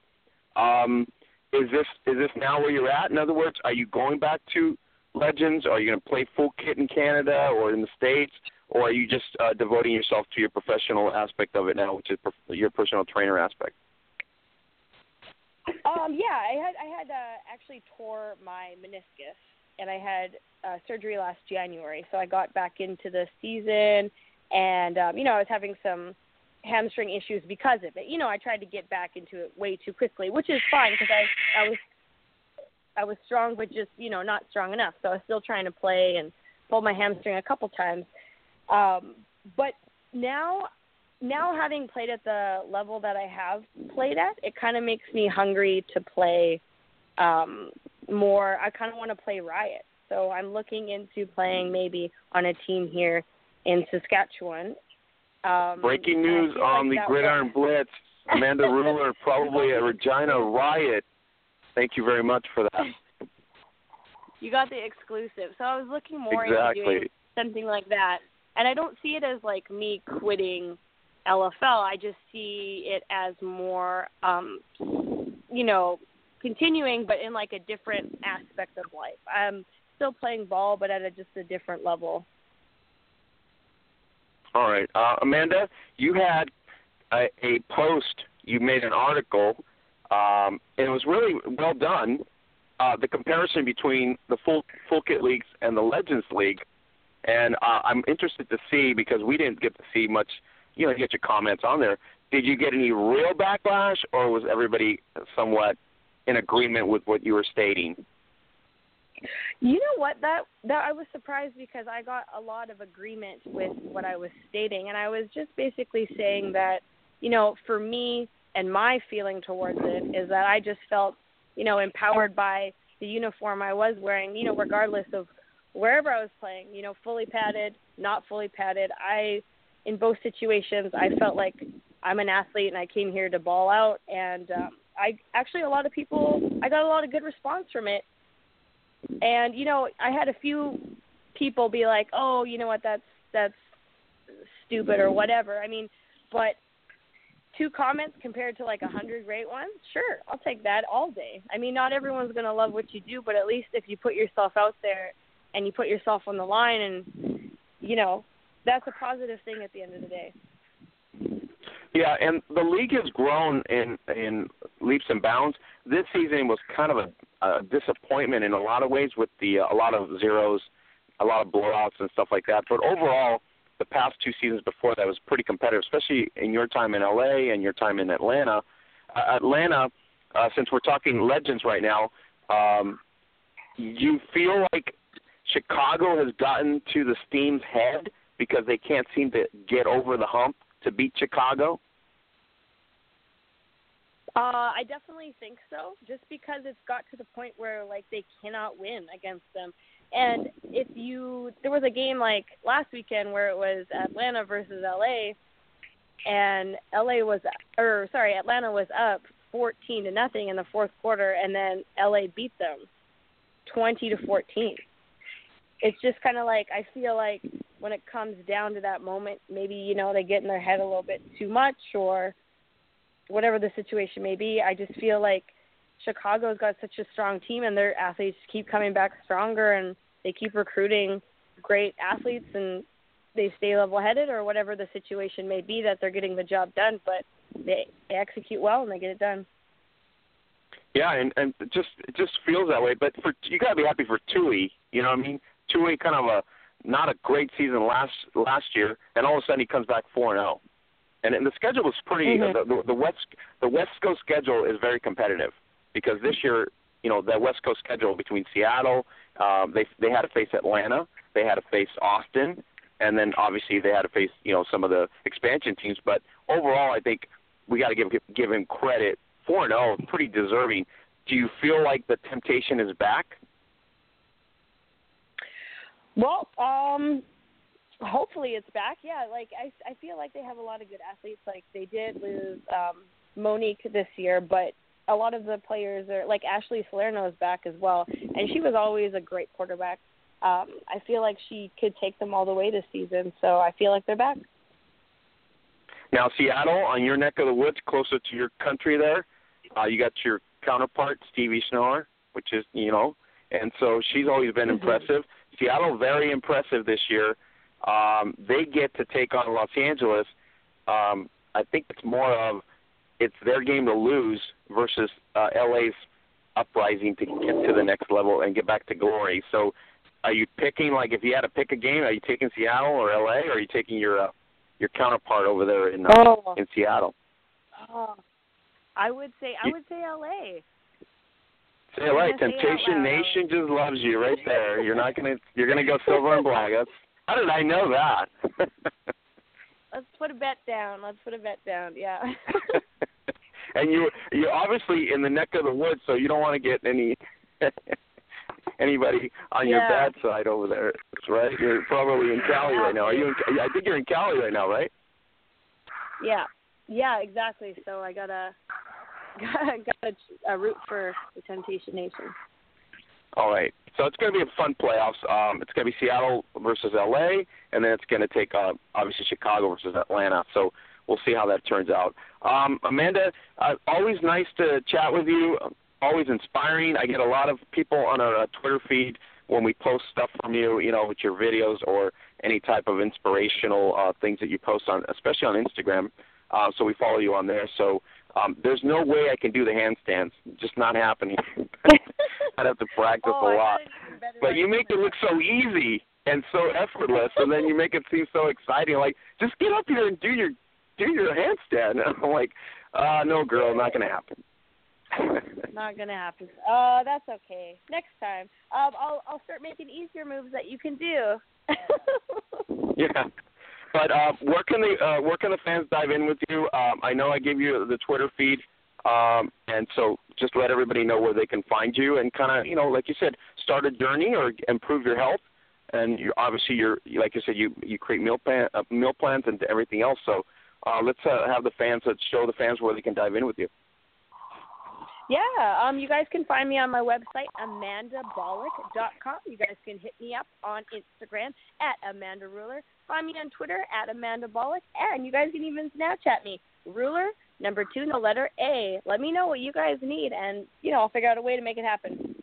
Um, is this is this now where you're at? In other words, are you going back to Legends? Are you going to play full kit in Canada or in the States? Or are you just uh, devoting yourself to your professional aspect of it now, which is prof- your personal trainer aspect? Um, yeah, I had I had uh, actually tore my meniscus and I had uh, surgery last January, so I got back into the season, and um, you know I was having some hamstring issues because of it. You know, I tried to get back into it way too quickly, which is fine because I I was I was strong, but just you know not strong enough. So I was still trying to play and pulled my hamstring a couple times. Um, but now, now having played at the level that I have played at, it kind of makes me hungry to play um, more. I kind of want to play Riot, so I'm looking into playing maybe on a team here in Saskatchewan. Um, Breaking news on like the Gridiron Blitz: Amanda Ruller probably a Regina Riot. Thank you very much for that. You got the exclusive. So I was looking more exactly. into doing something like that. And I don't see it as like me quitting LFL. I just see it as more um you know, continuing but in like a different aspect of life. I'm still playing ball but at a, just a different level. All right. Uh, Amanda, you had a, a post, you made an article, um, and it was really well done. Uh, the comparison between the full full kit leagues and the Legends League, and uh, I'm interested to see because we didn't get to see much. You know, get your comments on there. Did you get any real backlash, or was everybody somewhat in agreement with what you were stating? You know what? That that I was surprised because I got a lot of agreement with what I was stating, and I was just basically saying that, you know, for me and my feeling towards it is that I just felt, you know, empowered by the uniform I was wearing, you know, regardless of wherever I was playing, you know, fully padded, not fully padded. I in both situations I felt like I'm an athlete and I came here to ball out. And um I actually a lot of people I got a lot of good response from it. And you know i had a few people be like oh you know what? That's that's stupid or whatever. I mean but two comments compared to like a hundred great ones sure i'll take that all day. I mean not everyone's to love what you do but at least if you put yourself out there and you put yourself on the line and you know that's a positive thing at the end of the day yeah, and the league has grown in in leaps and bounds. This season was kind of a, a disappointment in a lot of ways with the uh, a lot of zeros, a lot of blowouts and stuff like that. But overall, the past two seasons before that was pretty competitive, especially in your time in LA and your time in Atlanta. Uh, Atlanta, uh, since we're talking legends right now, um, you feel like Chicago has gotten to the Steam's head because they can't seem to get over the hump to beat Chicago? Uh, I definitely think so. Just because it's got to the point where like they cannot win against them. And if you there was a game like last weekend where it was Atlanta versus LA and LA was or sorry, Atlanta was up 14 to nothing in the fourth quarter and then LA beat them 20 to 14. It's just kind of like I feel like when it comes down to that moment, maybe you know they get in their head a little bit too much or whatever the situation may be. I just feel like Chicago's got such a strong team and their athletes keep coming back stronger and they keep recruiting great athletes and they stay level headed or whatever the situation may be that they're getting the job done, but they, they execute well and they get it done. Yeah, and and just it just feels that way. But for you gotta be happy for Tui. You know what I mean? Tui kind of a not a great season last last year, and all of a sudden he comes back four and zero. Oh. And, and the schedule was pretty. Mm-hmm. The, the, the West the West Coast schedule is very competitive because this year, you know, that West Coast schedule between Seattle, um, they they had to face Atlanta, they had to face Austin, and then obviously they had to face you know some of the expansion teams. But overall, I think we got to give give him credit. Four and zero, pretty deserving. Do you feel like the temptation is back? Well, um, hopefully it's back. Yeah, like I I feel like they have a lot of good athletes. Like they did lose um Monique this year, but a lot of the players are like Ashley Salerno is back as well, and she was always a great quarterback. Um, I feel like she could take them all the way this season, so I feel like they're back. Now, Seattle, on your neck of the woods, closer to your country there, uh, you got your counterpart, Stevie Schnoer, which is, you know, and so she's always been mm-hmm. impressive. Seattle, very impressive this year. Um, they get to take on Los Angeles. Um, I think it's more of it's their game to lose versus uh, LA's uprising to get to the next level and get back to glory. So, are you picking like if you had to pick a game? Are you taking Seattle or LA, or are you taking your uh, your counterpart over there in uh, oh. in Seattle? Oh, I would say I would say LA. Say LA. Temptation Nation just loves you right there. You're not gonna you're gonna go silver and black. That's how did I know that? Let's put a bet down. Let's put a bet down. Yeah. and you you're obviously in the neck of the woods, so you don't want to get any anybody on yeah. your bad side over there, right? You're probably in Cali right now. Are you? In, I think you're in Cali right now, right? Yeah. Yeah, exactly. So I gotta gotta gotta uh, root for the Temptation Nation. All right. So it's going to be a fun playoffs. Um, it's going to be Seattle versus LA, and then it's going to take uh, obviously Chicago versus Atlanta. So we'll see how that turns out. Um, Amanda, uh, always nice to chat with you. Always inspiring. I get a lot of people on our uh, Twitter feed when we post stuff from you, you know, with your videos or any type of inspirational uh, things that you post on, especially on Instagram. Uh, so we follow you on there. So um, there's no way I can do the handstands. Just not happening. I'd have to practice oh, a lot. But you make it look so easy and so effortless, and then you make it seem so exciting. Like, just get up here and do your do your handstand. And I'm like, uh, no, girl, not gonna happen. not gonna happen. Uh, that's okay. Next time, um, I'll I'll start making easier moves that you can do. yeah. But uh, where can the uh, where can the fans dive in with you? Um, I know I gave you the Twitter feed, um, and so just let everybody know where they can find you and kind of you know like you said, start a journey or improve your health. And you obviously you're like you said you you create meal plan uh, meal plans and everything else. So uh, let's uh, have the fans uh, show the fans where they can dive in with you. Yeah, um, you guys can find me on my website, amandabollock.com. You guys can hit me up on Instagram at Amanda Ruller. Find me on Twitter at Amanda Bollock. And you guys can even Snapchat me, Ruller, number two, the letter A. Let me know what you guys need, and, you know, I'll figure out a way to make it happen.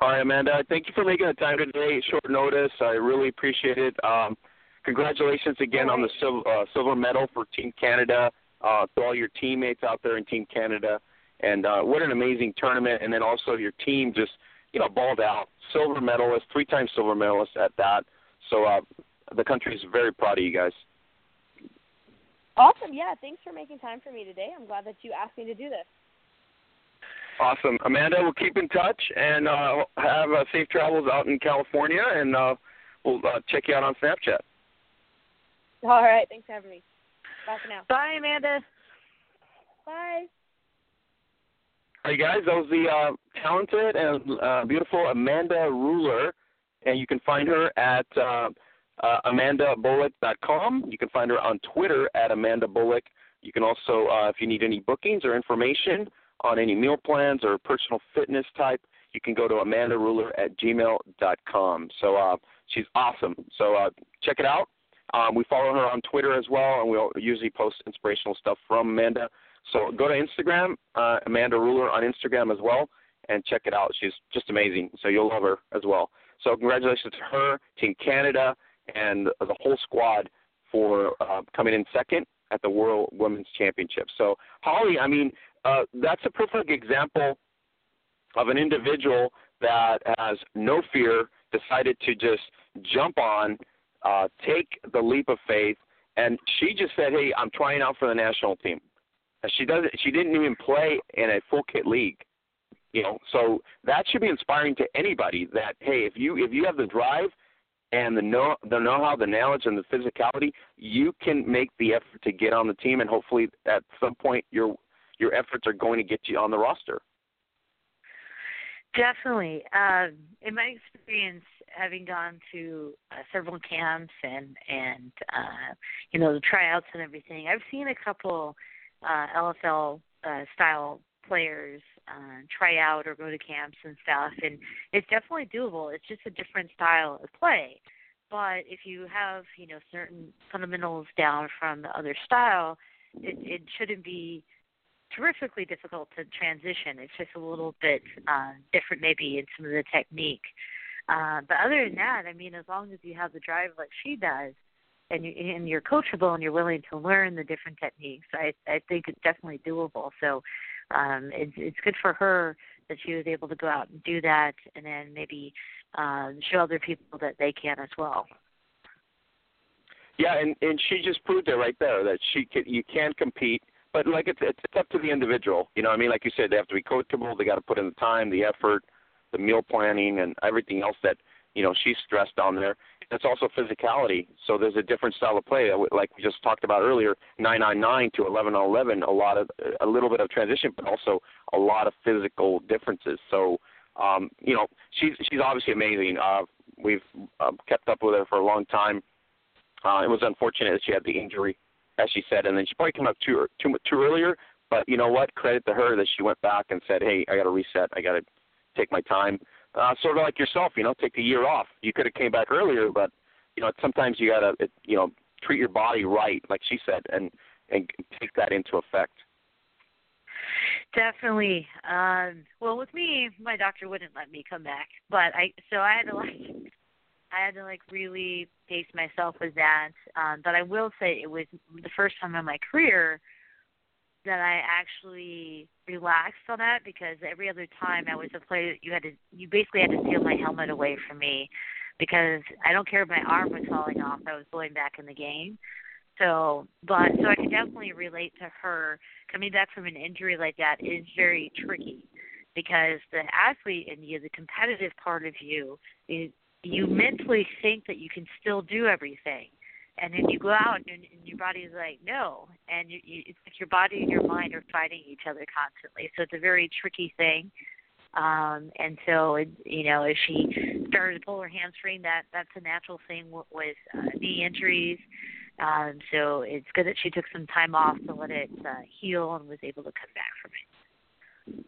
All right, Amanda. Thank you for making the time today, short notice. I really appreciate it. Um, congratulations again right. on the silver, uh, silver medal for Team Canada, uh, to all your teammates out there in Team Canada. And uh, what an amazing tournament! And then also your team just you know balled out, silver medalist, three times silver medalist at that. So uh, the country is very proud of you guys. Awesome! Yeah, thanks for making time for me today. I'm glad that you asked me to do this. Awesome, Amanda. We'll keep in touch and uh, have uh, safe travels out in California, and uh, we'll uh, check you out on Snapchat. All right. Thanks for having me. Bye for now. Bye, Amanda. Bye. Hey guys, that was the uh, talented and uh, beautiful Amanda Ruller, and you can find her at uh, uh, AmandaBollock.com. You can find her on Twitter at Amanda Bollock. You can also, uh, if you need any bookings or information on any meal plans or personal fitness type, you can go to AmandaRuller at gmail.com. So uh, she's awesome. So uh, check it out. Um, we follow her on Twitter as well, and we'll usually post inspirational stuff from Amanda. So go to Instagram, uh, Amanda Ruller on Instagram as well, and check it out. She's just amazing. So you'll love her as well. So congratulations to her, Team Canada, and the whole squad for uh, coming in second at the World Women's Championship. So Holly, I mean, uh, that's a perfect example of an individual that has no fear, decided to just jump on, uh, take the leap of faith, and she just said, "Hey, I'm trying out for the national team." She doesn't. She didn't even play in a full kit league. You know, so that should be inspiring to anybody. That hey, if you if you have the drive and the know the know how, the knowledge, and the physicality, you can make the effort to get on the team, and hopefully at some point your your efforts are going to get you on the roster. Definitely. Uh, in my experience, having gone to uh, several camps and and uh, you know the tryouts and everything, I've seen a couple uh, LFL uh, style players uh, try out or go to camps and stuff, and it's definitely doable. It's just a different style of play. But if you have you know certain fundamentals down from the other style, it, it shouldn't be terrifically difficult to transition. It's just a little bit uh, different, maybe in some of the technique. Uh, but other than that, I mean, as long as you have the drive like she does, and you and you're coachable and you're willing to learn the different techniques, I I think it's definitely doable. So um it's it's good for her that she was able to go out and do that, and then maybe um, show other people that they can as well. Yeah, and and she just proved it right there that she can you can compete, but like it's it's up to the individual. You know, what I mean, like you said, they have to be coachable. They got to put in the time, the effort, the meal planning, and everything else that you know she's stressed on there. It's also physicality. So there's a different style of play, like we just talked about earlier, 999 to 1111. A lot of a little bit of transition, but also a lot of physical differences. So um, you know, she's she's obviously amazing. Uh, we've uh, kept up with her for a long time. Uh, it was unfortunate that she had the injury, as she said, and then she probably came up too too too earlier. But you know what? Credit to her that she went back and said, "Hey, I got to reset. I got to take my time." Uh, sort of like yourself, you know, take a year off. You could have came back earlier, but you know, sometimes you gotta, it, you know, treat your body right, like she said, and and take that into effect. Definitely. Um, well, with me, my doctor wouldn't let me come back, but I so I had to like I had to like really pace myself with that. Um, but I will say it was the first time in my career that I actually relaxed on that because every other time I was a player, you had to you basically had to steal my helmet away from me because I don't care if my arm was falling off. I was going back in the game. So, but so I can definitely relate to her coming back from an injury like that is very tricky because the athlete and you, the competitive part of you, is, you mentally think that you can still do everything, and then you go out and, and your body's like no, and you, you, it's like your body and your mind are fighting each other constantly. So it's a very tricky thing. Um, and so, it, you know, if she started to pull her hamstring, that that's a natural thing with, with uh, knee injuries. Um, so it's good that she took some time off to let it uh, heal and was able to come back from it.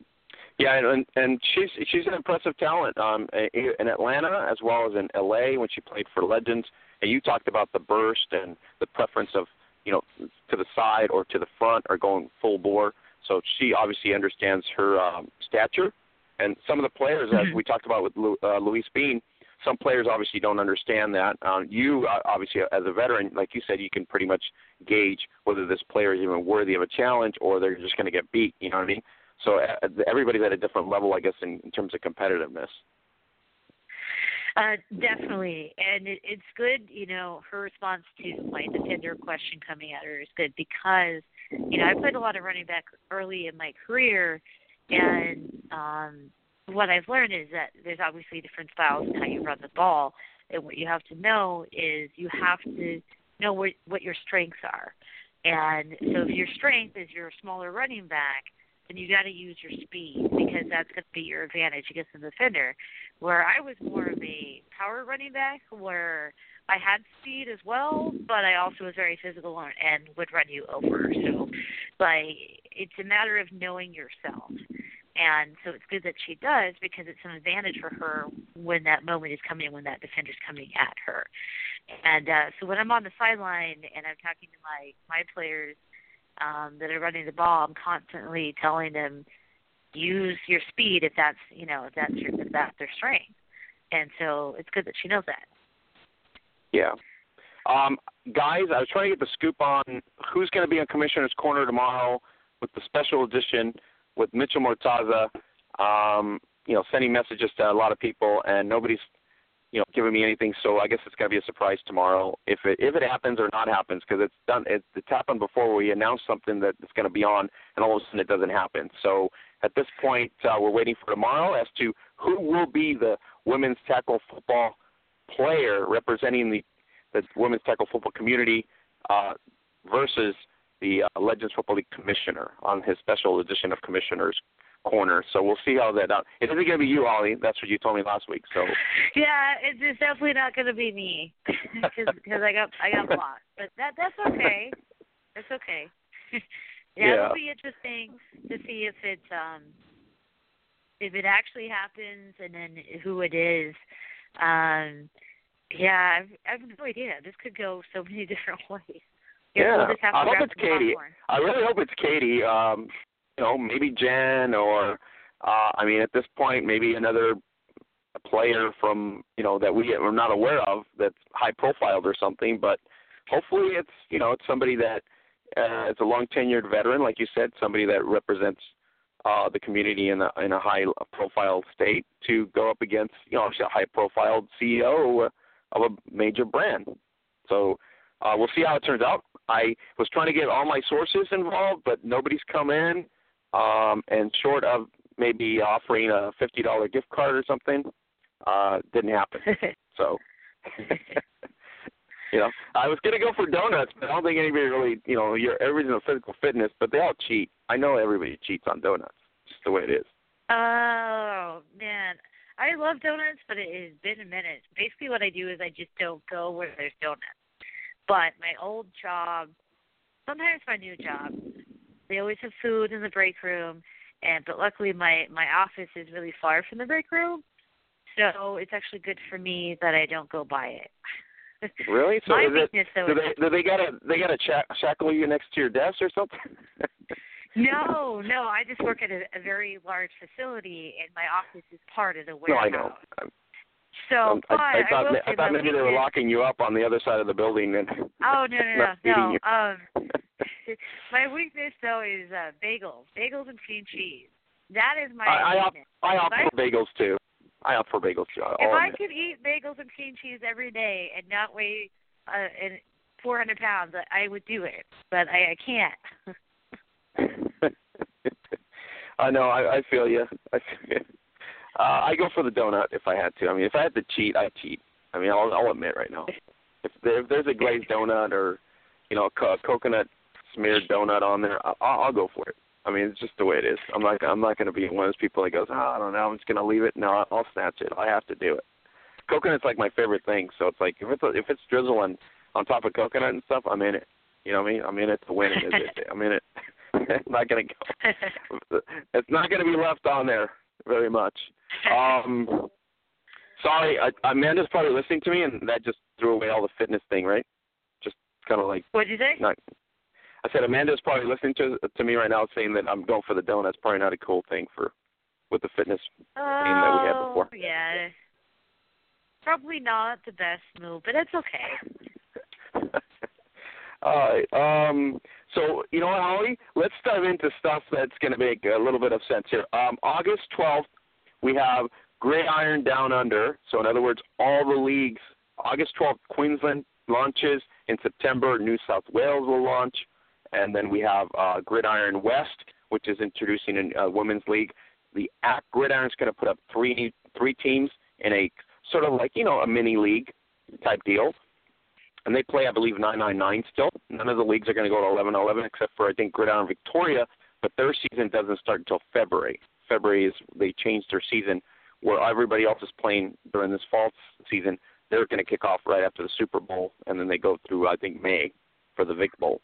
Yeah, and and she's she's an impressive talent um, in Atlanta as well as in LA when she played for Legends. And you talked about the burst and the preference of you know to the side or to the front or going full bore. So she obviously understands her um, stature. And some of the players, as mm-hmm. we talked about with uh, Louise Bean, some players obviously don't understand that. Um, you uh, obviously, as a veteran, like you said, you can pretty much gauge whether this player is even worthy of a challenge or they're just going to get beat. You know what I mean? So uh, everybody's at a different level, I guess, in, in terms of competitiveness. Uh, definitely, and it, it's good. You know, her response to my defender question coming at her is good because, you know, I played a lot of running back early in my career, and um, what I've learned is that there's obviously different styles in how you run the ball, and what you have to know is you have to know what what your strengths are. And so if your strength is you're a smaller running back, then you got to use your speed because that's going to be your advantage against the defender. Where I was more of a power running back, where I had speed as well, but I also was very physical and would run you over. So, like, it's a matter of knowing yourself. And so it's good that she does because it's an advantage for her when that moment is coming, when that defender's coming at her. And uh, so when I'm on the sideline and I'm talking to my my players um, that are running the ball, I'm constantly telling them use your speed if that's you know if that's your if that's their strength. And so it's good that she knows that. Yeah. Um, guys, I was trying to get the scoop on who's going to be on Commissioner's Corner tomorrow with the special edition with Mitchell Mortaza, um, you know, sending messages to a lot of people, and nobody's, you know, giving me anything. So I guess it's gonna be a surprise tomorrow if it if it happens or not happens because it's done. It, it's happened before we announce something that it's gonna be on, and all of a sudden it doesn't happen. So at this point, uh, we're waiting for tomorrow as to who will be the women's tackle football player representing the the women's tackle football community uh, versus the uh, Legends Football League commissioner on his special edition of Commissioner's Corner. So we'll see how that. Uh, it isn't going to be you, Holly. That's what you told me last week. So yeah, it's, it's definitely not going to be me because I got I got blocked. But that that's okay. That's okay. yeah, yeah, it'll be interesting to see if it's um if it actually happens and then who it is. Um, yeah, I've, I have no idea. This could go so many different ways. Yeah, I hope it's Katie. I really hope it's Katie. Um, you know, maybe Jen or uh, I mean, at this point, maybe another player from you know that we are not aware of that's high profiled or something. But hopefully, it's you know it's somebody that uh, is a long tenured veteran, like you said, somebody that represents uh, the community in a in a high profile state to go up against you know a high profile CEO of a major brand. So uh, we'll see how it turns out. I was trying to get all my sources involved, but nobody's come in. Um, and short of maybe offering a fifty dollar gift card or something, uh, didn't happen. so, you know, I was gonna go for donuts, but I don't think anybody really, you know, you're everybody's in physical fitness, but they all cheat. I know everybody cheats on donuts. It's just the way it is. Oh man, I love donuts, but it has been a minute. Basically, what I do is I just don't go where there's donuts. But my old job, sometimes my new job, they always have food in the break room, and but luckily my my office is really far from the break room, so it's actually good for me that I don't go by it. Really? So my is weakness, it, though, do they do they gotta they gotta shack, shackle you next to your desk or something? No, no, I just work at a, a very large facility, and my office is part of the warehouse. no. I know. I'm, So, I'm, but I, I thought say I thought maybe they were locking you up on the other side of the building and Oh no, no, no, no. you. Um, my weakness though is uh, bagels, bagels and cream cheese. That is my I, I opt weakness. I opt for bagels too. I opt for bagels too. I'll If I could eat bagels and cream cheese every day and not weigh uh, and 400 pounds, I I would do it, but I, I can't. I know. I, I feel you. I feel you. Uh, I go for the donut if I had to. I mean, if I had to cheat, I'd cheat. I mean, I'll, I'll admit right now. If, there, if there's a glazed donut or, you know, a co- coconut smeared donut on there, I'll, I'll go for it. I mean, it's just the way it is. I'm not. I'm not going to be one of those people that goes, oh, I don't know. I'm just going to leave it. No, I'll snatch it. I have to do it. Coconut's like my favorite thing. So it's like if it's if it's drizzle on top of coconut and stuff, I'm in it. You know what I mean? I'm in it to win it. I'm in it. I'm not going to go. It's not going to be left on there very much. Um, sorry, I, Amanda's probably listening to me, and that just threw away all the fitness thing, right? Just kind of like What'd you say? not. I said Amanda's probably listening to to me right now, saying that I'm going for the donut. That's probably not a cool thing for with the fitness. Team that we had before. Oh, yeah. Probably not the best move, but it's okay. All right. Um, so you know what, Holly? Let's dive into stuff that's going to make a little bit of sense here. Um, August 12th, we have Gridiron Down Under. So in other words, all the leagues. August 12th, Queensland launches. In September, New South Wales will launch, and then we have uh, Gridiron West, which is introducing a uh, women's league. The ACT Gridiron's going to put up three three teams in a sort of like you know a mini league type deal and they play, I believe, 999 still. None of the leagues are going to go to 11-11 except for I think Gridiron Victoria, but their season doesn't start until February. February is they changed their season where everybody else is playing during this fall season. They're going to kick off right after the Super Bowl, and then they go through I think May for the Vic Bowl.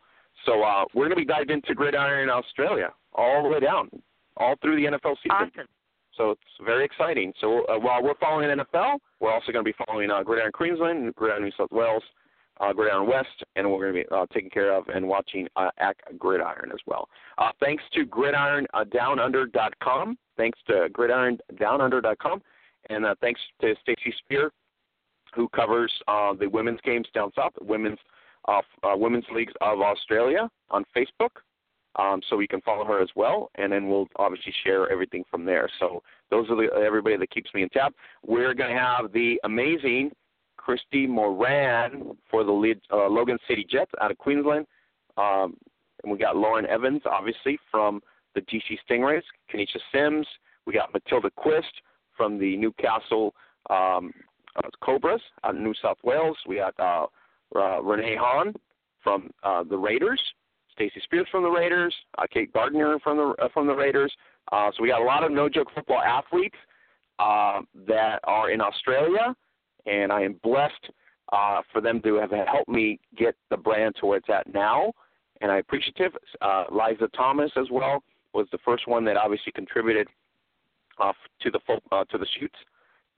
So uh, we're going to be diving into Gridiron Australia all the way down, all through the NFL season. Awesome. So it's very exciting. So uh, while we're following NFL, we're also going to be following uh, Gridiron Queensland, Gridiron New South Wales, uh, Gridiron West, and we're going to be uh, taking care of and watching uh, at Gridiron as well. Uh, thanks to GridironDownUnder.com. Thanks to GridironDownUnder.com, and uh, thanks to Stacy Spear, who covers uh, the women's games down south, women's uh, women's leagues of Australia on Facebook. Um, so you can follow her as well, and then we'll obviously share everything from there. So those are the, everybody that keeps me in tap. We're going to have the amazing Christy Moran for the lead, uh, Logan City Jets out of Queensland. Um, and we got Lauren Evans, obviously, from the GC Stingrays. Kenesha Sims. We got Matilda Quist from the Newcastle um, uh, Cobras out in New South Wales. We got uh, uh, Renee Hahn from uh, the Raiders. Stacy Spears from the Raiders. Uh, Kate Gardner from the uh, from the Raiders. Uh, so we got a lot of no joke football athletes uh, that are in Australia and I am blessed uh, for them to have helped me get the brand to where it's at now. And I'm appreciative. Uh, Liza Thomas as well was the first one that obviously contributed uh, to the uh, to the shoots,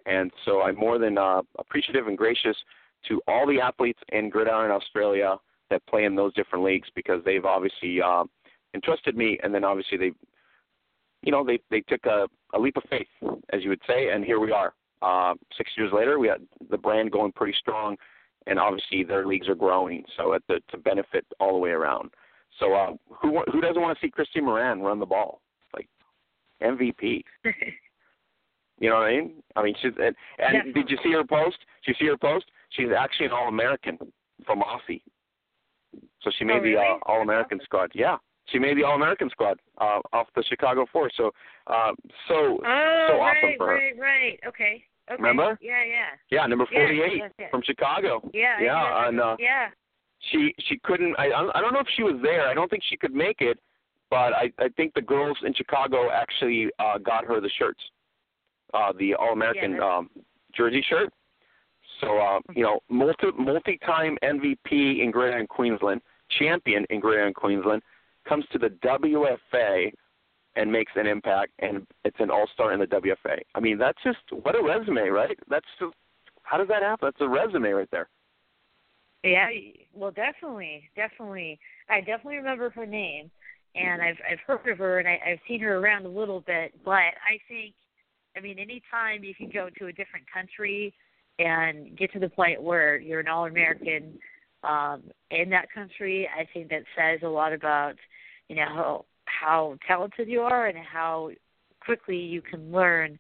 and so I'm more than uh, appreciative and gracious to all the athletes in Gridiron Australia that play in those different leagues because they've obviously uh, entrusted me, and then obviously they, you know, they they took a, a leap of faith, as you would say, and here we are. Uh, six years later, we had the brand going pretty strong, and obviously their leagues are growing, so at the, to benefit all the way around. So uh, who who doesn't want to see Christy Moran run the ball? Like MVP. you know what I mean? I mean, she's and, and did you see her post? Did you see her post? She's actually an All American from Aussie. So she made oh, really? the uh, All American squad. Yeah, she made the All American squad uh, off the Chicago Force. So, uh, so oh, so right, awesome for her. right, right. Okay. Okay. Remember? Yeah, yeah. Yeah, number Yeah, forty-eight yes. from Chicago. Yeah. Yeah, and uh, yeah. she she couldn't. I I don't know if she was there. I don't think she could make it, but I I think the girls in Chicago actually uh, got her the shirts, uh, the All American Yeah, um, jersey shirt. So uh, you know, multi multi time MVP in Gridiron Queensland, champion in Gridiron Queensland, comes to the WFA and makes an impact, and it's an All Star in the WFA. I mean, that's just what a resume, right? That's just how does that happen? That's a resume right there. Yeah, well, definitely, definitely. I definitely remember her name, and I've I've heard of her, and I, I've seen her around a little bit. But I think, I mean, anytime you can go to a different country and get to the point where you're an all-American um, in that country, I think that says a lot about, you know, how how talented you are and how quickly you can learn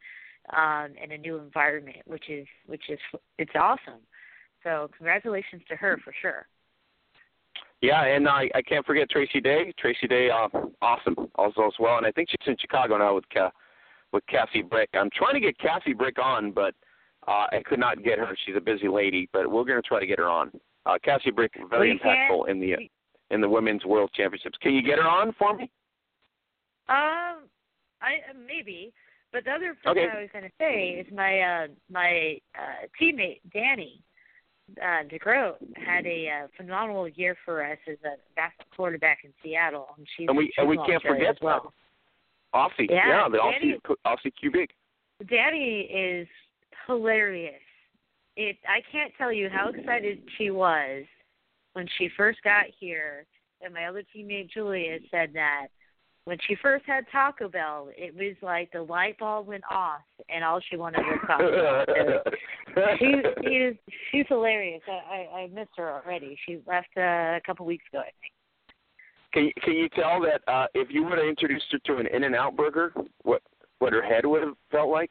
um, in a new environment, which is which is it's awesome. So congratulations to her for sure. Yeah, and I I can't forget Tracy Day. Tracy Day, uh, awesome also as well, and I think she's in Chicago now with Ca- with Cassie Brick. I'm trying to get Cassie Brick on, but uh, I could not get her. She's a busy lady, but we're going to try to get her on. Uh, Cassie Brick is very Well, impactful in the in the women's world championships. Can you get her on for me? Um, I uh, maybe, but the other thing Okay. I was going to say is my uh my uh teammate Danny uh DeGroat had a uh, phenomenal year for us as a basketball quarterback in Seattle, and she's And we and we can't forget as well. Aussie. Yeah, the Danny- Aussie Aussie Cubic. Danny is hilarious. It I can't tell you how excited she was when she first got here and my other teammate Julia said that when she first had Taco Bell, it was like the light bulb went off and all she wanted was Taco Bell. So she she is she's hilarious. I, I I missed her already. She left uh, a couple weeks ago, I think. Can you, can you tell that uh, if you would have introduced her to an In and Out burger, what what her head would have felt like?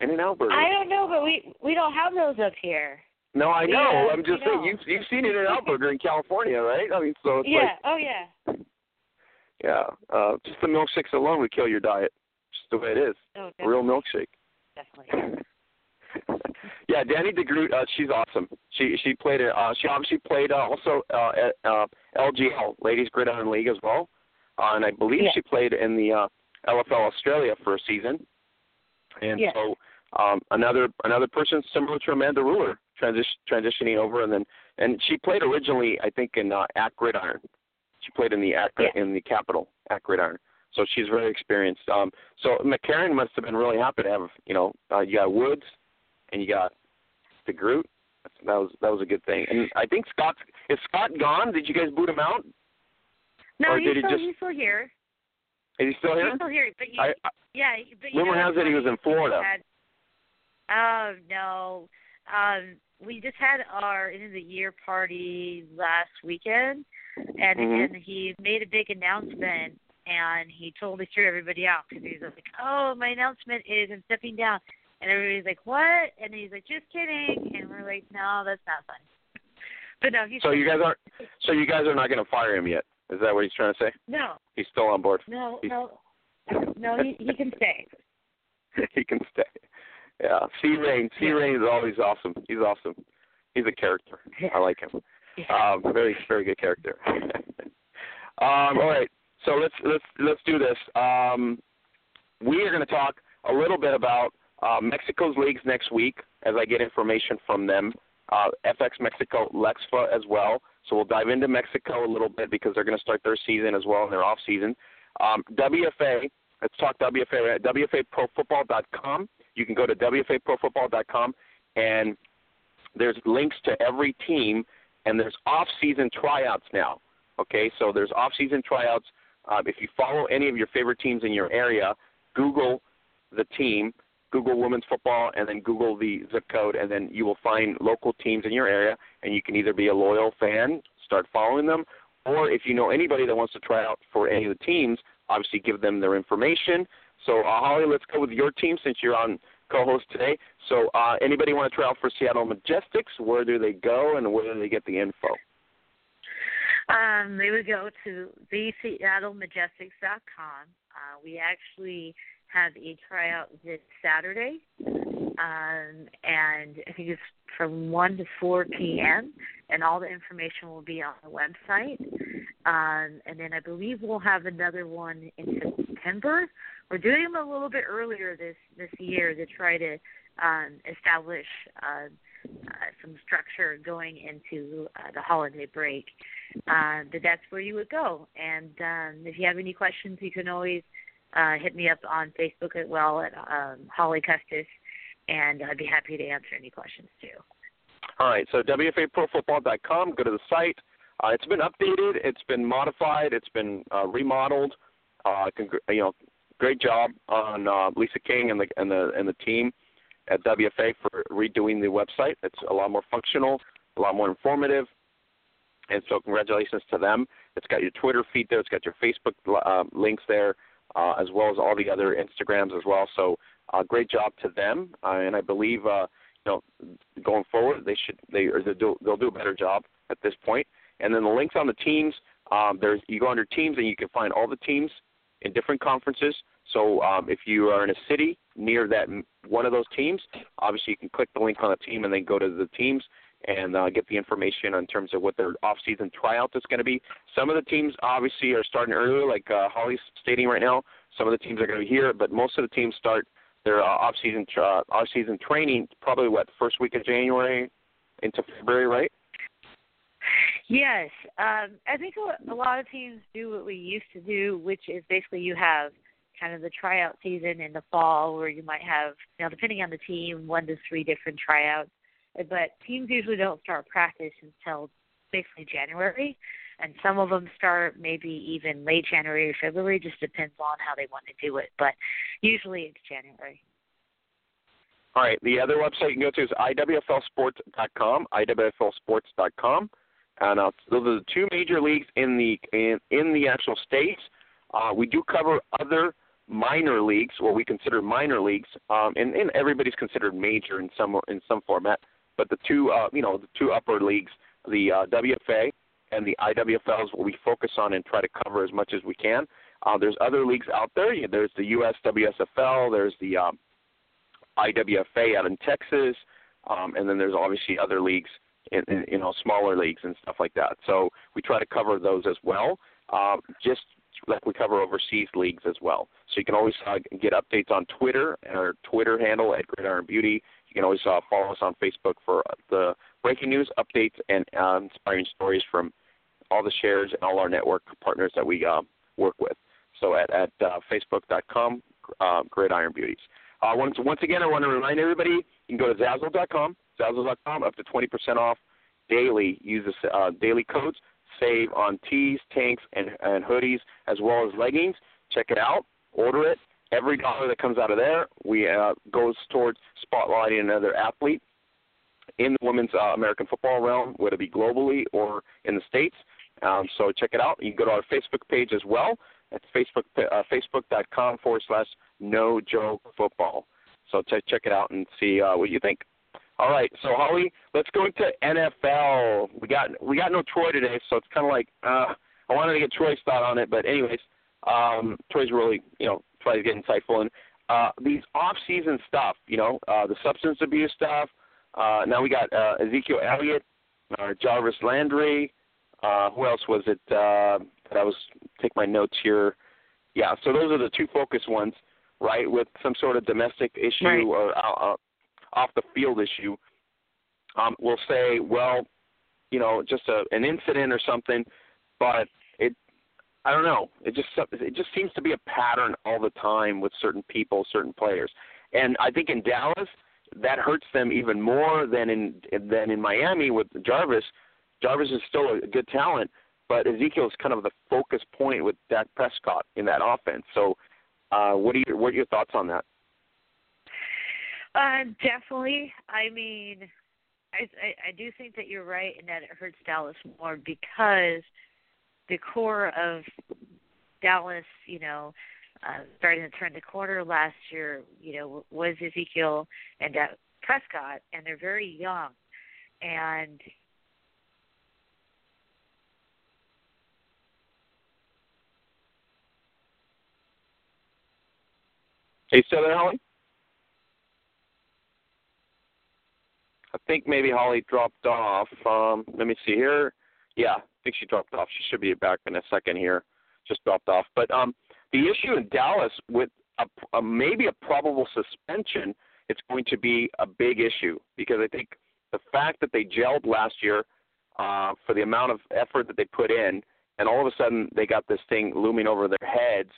In and Out burger. I don't know, but we we don't have those up here. no, I know. Yeah, I'm just saying you've you've seen it In Out in California, right? I mean, so it's yeah. like oh yeah. yeah, uh, just the milkshakes alone would kill your diet. Just the way it is. Oh, A real milkshake. definitely. yeah, Danny DeGroot, uh, she's awesome. She she played it. Uh, she obviously played uh, also uh, at uh, LGL, Ladies Gridiron League as well, uh, and I believe Yeah. she played in the uh, LFL Australia for a season. And Yeah. so um, another another person similar to Amanda Ruller transition, transitioning over, and then and she played originally I think in uh, at Gridiron. She played in the at, Yeah. in the capital at Gridiron. So she's very experienced. Um, so McCarran must have been really happy to have you know uh, you got Woods and you got the Groot. That was that was a good thing. And I think Scott is Scott gone? Did you guys boot him out? No, Or he's still just- he's still here. Is he still here? He's still here, but you, I, I, yeah, but rumor has it he was in Florida. Had, oh no, um, we just had our end of the year party last weekend, and Mhm. and he made a big announcement, and he totally threw everybody out because he was like, "Oh, my announcement is I'm stepping down," and everybody's like, "What?" And he's like, "Just kidding," and we're like, "No, that's not fun." But no, he's so you guys aren't. So you guys are not going to fire him yet. Is that what he's trying to say? no, He's still on board. no, He's- no, no. He he can stay. he can stay. Yeah, C Rain. C Rain is always awesome. He's awesome. He's a character. I like him. Yeah. Um, very very good character. um, all right, so let's let's let's do this. Um, we are going to talk a little bit about uh, Mexico's leagues next week as I get information from them. Uh, FX Mexico, Lexfa as well. So we'll dive into Mexico a little bit because they're going to start their season as well in their off season. Um, WFA, let's talk WFA at WFAProFootball.com. You can go to WFAProFootball.com and there's links to every team and there's off-season tryouts now. Okay, so there's off-season tryouts. Uh, if you follow any of your favorite teams in your area, Google the team, Google women's football, and then Google the zip code, and then you will find local teams in your area, and you can either be a loyal fan, start following them, or if you know anybody that wants to try out for any of the teams, obviously give them their information. So, uh, Holly, let's go with your team since you're on co-host today. So, uh, anybody want to try out for Seattle Majestics? Where do they go, and where do they get the info? Um, they would go to theseattlemajestics.com. Uh, we actually have a tryout this Saturday, um, and I think it's from 1 to 4 p.m., and all the information will be on the website. Um, and then I believe we'll have another one in September. We're doing them a little bit earlier this this year to try to um, establish uh, uh, some structure going into uh, the holiday break. Uh, but that's where you would go. And um, if you have any questions, you can always uh, hit me up on Facebook as well at um, Holly Custis, and I'd be happy to answer any questions too. All right, so WFAProFootball.com, go to the site. Uh, it's been updated, it's been modified, it's been uh, remodeled. Uh, congr- you know, great job on uh, Lisa King and the and the and the team at WFA for redoing the website. It's a lot more functional, a lot more informative, and so congratulations to them. It's got your Twitter feed there, it's got your Facebook uh, links there, uh, as well as all the other Instagrams as well. So uh, great job to them, uh, and I believe uh, you know going forward they should they or they'll do, they'll do a better job at this point. And then the links on the teams, um, there's you go under teams and you can find all the teams in different conferences. So um, if you are in a city near that one of those teams, obviously you can click the link on the team and then go to the teams and uh, get the information in terms of what their off-season tryout is going to be. Some of the teams obviously are starting earlier, like uh, Holly's stating right now. Some of the teams are going to be here, but most of the teams start their uh, off-season uh, off-season training probably what first week of January into February, right? Yes, um, I think a lot of teams do what we used to do, which is basically you have kind of the tryout season in the fall, where you might have, you know, depending on the team, one to three different tryouts. But teams usually don't start practice until basically January, and some of them start maybe even late January or February. Just depends on how they want to do it, but usually it's January. All right. The other website you can go to is iwflsports.com. iwflsports.com. And uh, those are the two major leagues in the in, in the actual states. Uh, we do cover other minor leagues, what we consider minor leagues, um, and, and everybody's considered major in some in some format. But the two, uh, you know, the two upper leagues, the uh, WFA and the IWFL, is what we focus on and try to cover as much as we can. Uh, there's other leagues out there. There's the USWSFL. There's the um, IWFA out in Texas, um, and then there's obviously other leagues in, in you know smaller leagues and stuff like that. So we try to cover those as well, um, just like we cover overseas leagues as well. So you can always uh, get updates on Twitter, our Twitter handle at Gridiron Beautie. You can always uh, follow us on Facebook for the breaking news, updates, and uh, inspiring stories from all the shares and all our network partners that we uh, work with. So at, at uh, facebook.com, uh, Gridiron Beauties. Uh, once, once again, I want to remind everybody, you can go to Zazzle.com, Zazzle.com, up to 20% off daily. Use the uh, daily codes. Save on tees, tanks, and, and hoodies, as well as leggings. Check it out. Order it. Every dollar that comes out of there, we uh, goes towards spotlighting another athlete in the women's uh, American football realm, whether it be globally or in the states. Um, so check it out. You can go to our Facebook page as well. It's Facebook uh, facebook.com forward slash no joke football. So check check it out and see uh, what you think. All right, so Holly, let's go into NFL. We got we got no Troy today, so it's kind of like uh, I wanted to get Troy's thought on it, but anyways, um, Troy's really you know try to get insightful and uh, these off-season stuff, you know, uh, the substance abuse stuff. Uh, now we got uh, Ezekiel Elliott, uh, Jarvis Landry. Uh, who else was it? Uh, that I was take my notes here. Yeah, so those are the two focus ones, right? With some sort of domestic issue right. or uh, off the field issue, um, we'll say, well, you know, just a, an incident or something, but I don't know, it just it just seems to be a pattern all the time with certain people, certain players, and I think in Dallas that hurts them even more than in than in Miami with Jarvis. Jarvis is still a good talent, but Ezekiel is kind of the focus point with Dak Prescott in that offense. So, uh, what are your what are your thoughts on that? Uh, definitely. I mean, I, I I do think that you're right in that it hurts Dallas more because the core of Dallas, you know, uh, starting to turn the corner last year, you know, was Ezekiel and uh, Prescott, and they're very young, and still there, Holly? I think maybe Holly dropped off. Um, let me see here. Yeah, Think she dropped off. She should be back in a second here. Just dropped off. But um, the issue in Dallas with a, a, maybe a probable suspension, it's going to be a big issue because I think the fact that they gelled last year uh, for the amount of effort that they put in, and all of a sudden they got this thing looming over their heads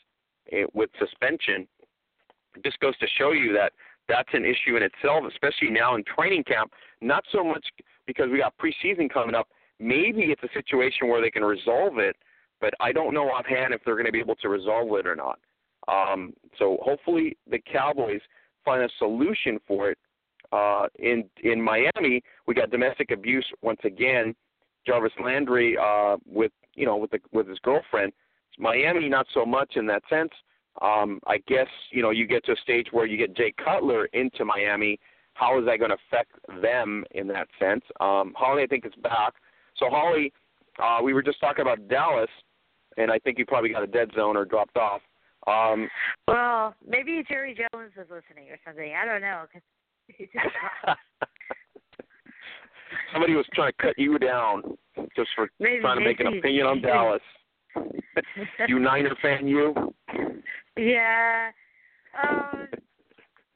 eh, with suspension – it just goes to show you that that's an issue in itself, especially now in training camp. Not so much because we got preseason coming up. Maybe it's a situation where they can resolve it, but I don't know offhand if they're going to be able to resolve it or not. Um, so hopefully the Cowboys find a solution for it. Uh, in in Miami, we got domestic abuse once again. Jarvis Landry uh, with you know with the with his girlfriend. Miami, not so much in that sense um, I guess you know you get to a stage where you get Jay Cutler into Miami. How is that going to affect them in that sense? Um, Holly, I think is back. So Holly, uh, we were just talking about Dallas, and I think you probably got a dead zone or dropped off. Um, well, maybe Jerry Jones is listening or something. I don't know. Somebody was trying to cut you down just for maybe, trying to make an opinion on Dallas. you Niner fan, you? Yeah. Um,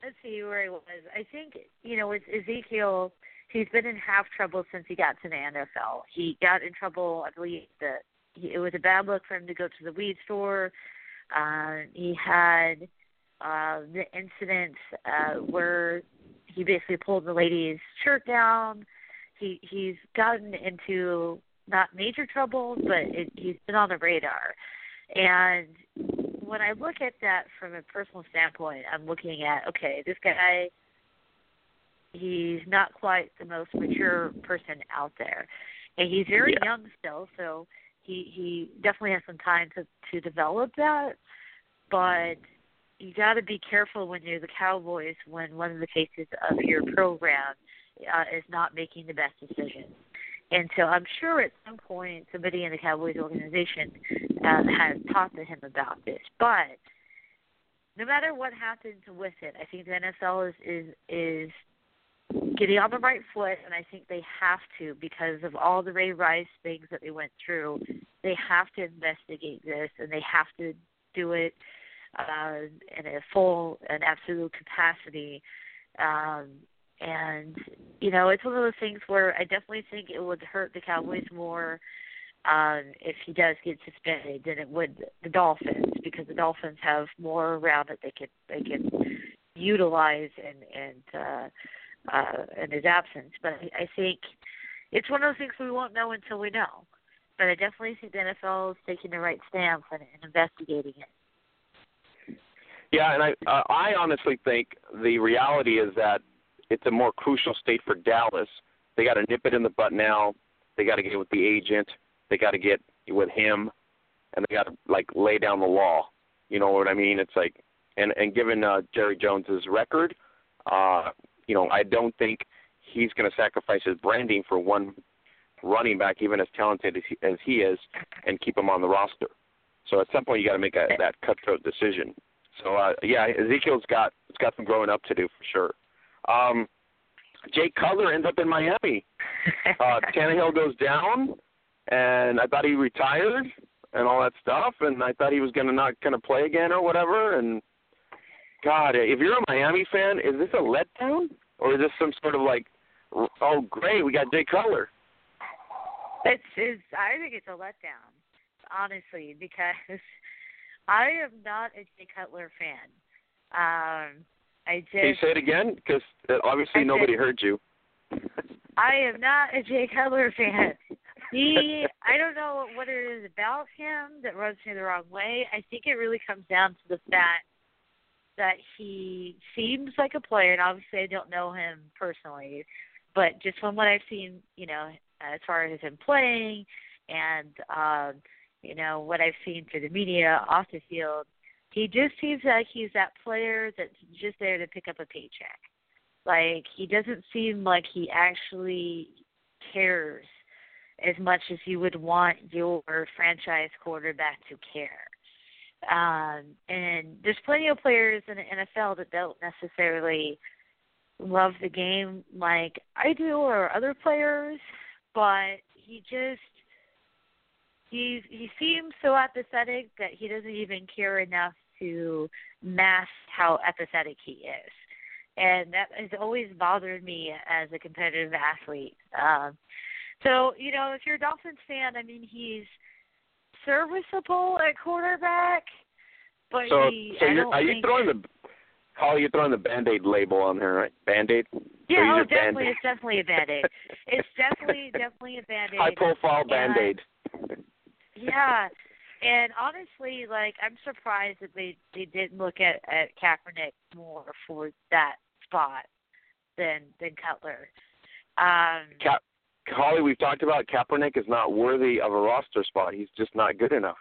let's see where he was. I think you know with Ezekiel, he's been in half trouble since he got to the NFL. He got in trouble, I believe that he, it was a bad look for him to go to the weed store. Uh, he had uh, the incident uh, where he basically pulled the lady's shirt down. He he's gotten into not major trouble, but it, he's been on the radar. And when I look at that from a personal standpoint, I'm looking at okay, this guy he's not quite the most mature person out there. And he's very yeah. young still, so he he definitely has some time to to develop that. But you got to be careful when you're the Cowboys when one of the faces of your program uh, is not making the best decisions. And so I'm sure at some point somebody in the Cowboys organization um, has talked to him about this. But no matter what happens with it, I think the NFL is is is getting on the right foot, and I think they have to because of all the Ray Rice things that they went through. They have to investigate this, and they have to do it uh, in a full and absolute capacity. Um, and you know, it's one of those things where I definitely think it would hurt the Cowboys more um, if he does get suspended than it would the Dolphins because the Dolphins have more around that they could they can utilize and and uh, uh, in his absence. But I, I think it's one of those things we won't know until we know. But I definitely think the NFL is taking the right stance and, and investigating it. Yeah, and I uh, I honestly think the reality is that it's a more crucial state for Dallas. They got to nip it in the butt now. They got to get with the agent. They got to get with him, and they got to like lay down the law. You know what I mean? It's like, and and given uh, Jerry Jones's record, uh, you know, I don't think he's going to sacrifice his branding for one running back, even as talented as he, as he is, and keep him on the roster. So at some point, you got to make a, that cutthroat decision. So uh, yeah, Ezekiel's got it's got some growing up to do for sure. Um, Jay Cutler ends up in Miami. Uh, Tannehill goes down, and I thought he retired and all that stuff, and I thought he was gonna not gonna play again or whatever. And God, if you're a Miami fan, is this a letdown or is this some sort of like, oh great, we got Jay Cutler? It's, it's I think it's a letdown, honestly, because I am not a Jay Cutler fan. Um, I just. Can you say it again? Because uh, obviously I nobody did. heard you. I am not a Jay Cutler fan. He, I don't know what it is about him that rubs me the wrong way. I think it really comes down to the fact that he seems like a player, and obviously I don't know him personally, but just from what I've seen, you know, as far as him playing and um, you know what I've seen through the media off the field, he just seems like he's that player that's just there to pick up a paycheck. Like he doesn't seem like he actually cares as much as you would want your franchise quarterback to care. Um, and there's plenty of players in the NFL that don't necessarily love the game like I do or other players, but he just he he seems so apathetic that he doesn't even care enough to mask how apathetic he is. And that has always bothered me as a competitive athlete. Um, so, you know, if you're a Dolphins fan, I mean, he's serviceable at quarterback, but so, he, so you're, are you throwing the Holly, you're throwing the band aid label on here, right? Band aid? Yeah, oh, definitely, Band-Aid. it's definitely a band aid. it's definitely, definitely a band aid. High profile band aid. Yeah, and honestly, like I'm surprised that they they didn't look at at Kaepernick more for that spot than than Cutler. Um, Holly, we've talked about Kaepernick is not worthy of a roster spot. He's just not good enough.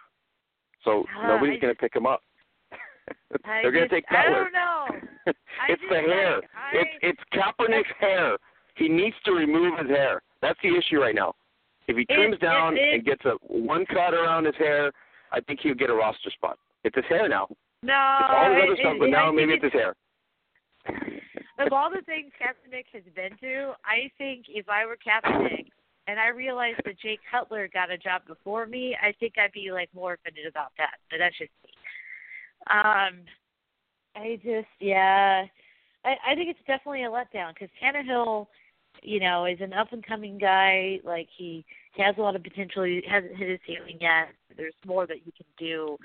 So Uh, nobody's going to pick him up. They're going to take I Cutler. don't know. It's the hair. like, I, It's it's Kaepernick's hair. He needs to remove his hair. That's the issue right now. If he trims it- down it- and gets a one cut around his hair, I think he'll get a roster spot. It's his hair now. no. It's all it- other stuff, it- but now maybe it's his hair. Of all the things Kaepernick has been to, I think if I were Kaepernick and I realized that Jay Cutler got a job before me, I think I'd be like more offended about that. But that's just me. Um, I just yeah, I I think it's definitely a letdown because Tannehill, you know, is an up and coming guy. Like he, he has a lot of potential. He hasn't hit his ceiling yet. There's more that he can do.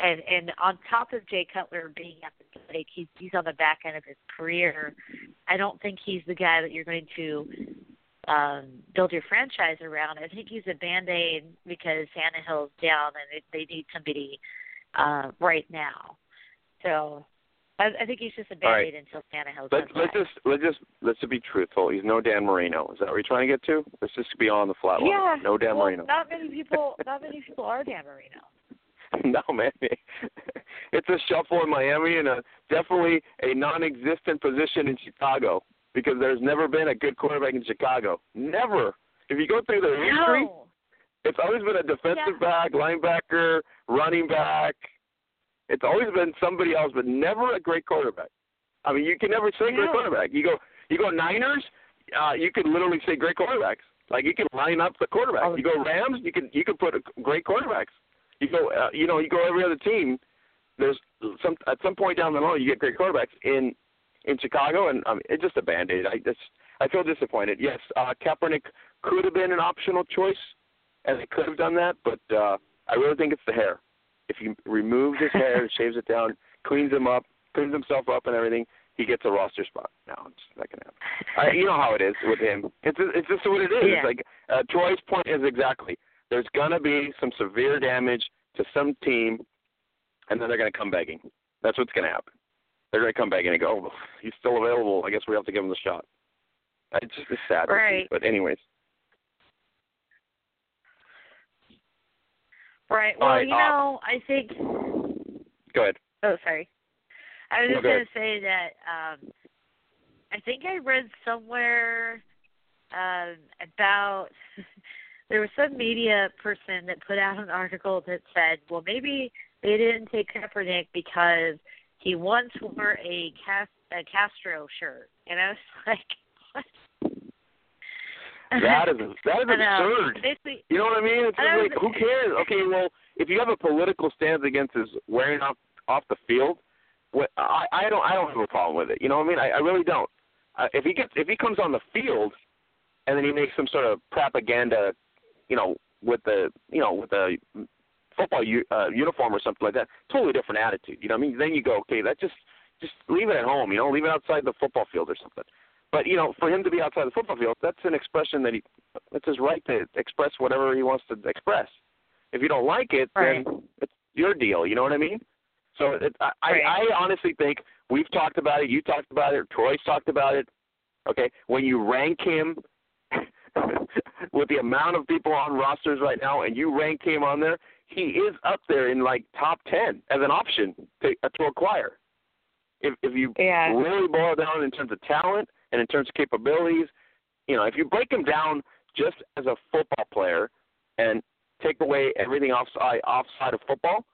And and on top of Jay Cutler being athletic, he's he's on the back end of his career. I don't think he's the guy that you're going to um build your franchise around. I think he's a band aid because Tannehill's down and they, they need somebody uh right now. So I, I think he's just a band right. aid until Tannehill's Let's let's just let's just let's just be truthful. He's no Dan Marino. Is that what you're trying to get to? Let's just be on the flat line. yeah, No Dan well, Marino. Not many people. Not many people are Dan Marino. no man, it's a shuffle in Miami and a definitely a non-existent position in Chicago because there's never been a good quarterback in Chicago. Never. If you go through their history, No. it's always been a defensive Yeah. back, linebacker, running back. It's always been somebody else, but never a great quarterback. I mean, you can never say great quarterback. You go, you go Niners. Uh, you could literally say great quarterbacks. Like you can line up the quarterback. You go Rams. You can you can put a, great quarterbacks. You go, uh, you know, you go every other team. There's some at some point down the line you get great quarterbacks in in Chicago, and um, it's just a band aid. I just I feel disappointed. Yes, uh, Kaepernick could have been an optional choice, and they could have done that, but uh, I really think it's the hair. If he removes his hair, shaves it down, cleans him up, cleans himself up, and everything, he gets a roster spot. No, it's not gonna happen. I, you know how it is with him. It's it's just what it is. Yeah. It's like uh, Troy's point is exactly. There's gonna be some severe damage to some team, and then they're gonna come begging. That's what's gonna happen. They're gonna come begging and go, oh, he's still available. I guess we have to give him the shot. It's just it's sad. Right. But anyways, Right. Well, right, you uh, know, I think. go ahead. Oh, sorry. I was No, just go going to say that um, I think I read somewhere um, about there was some media person that put out an article that said, well, maybe they didn't take Kaepernick because he once wore a, Cas- a Castro shirt, and I was like, what? That is that is absurd. Basically, You know what I mean? It's I like who cares? Okay, well, if you have a political stance against his wearing off off the field, what I I don't I don't have a problem with it. You know what I mean? I, I really don't. Uh, if he gets if he comes on the field and then he makes some sort of propaganda, you know, with the you know with the football u- uh, uniform or something like that, totally different attitude. You know what I mean? Then you go, okay, that just just leave it at home. You know, leave it outside the football field or something. But you know, for him to be outside the football field, that's an expression that he it's his right to express whatever he wants to express. If you don't like it, Right. then it's your deal. You know what I mean? So it, I, Right. I, I honestly think we've talked about it. You talked about it. Troy's talked about it. Okay, when you rank him with the amount of people on rosters right now, and you rank him on there, he is up there in like top ten as an option to, uh, to acquire. If if you Yeah. really boil down in terms of talent and in terms of capabilities, you know, if you break him down just as a football player and take away everything offside offside of football,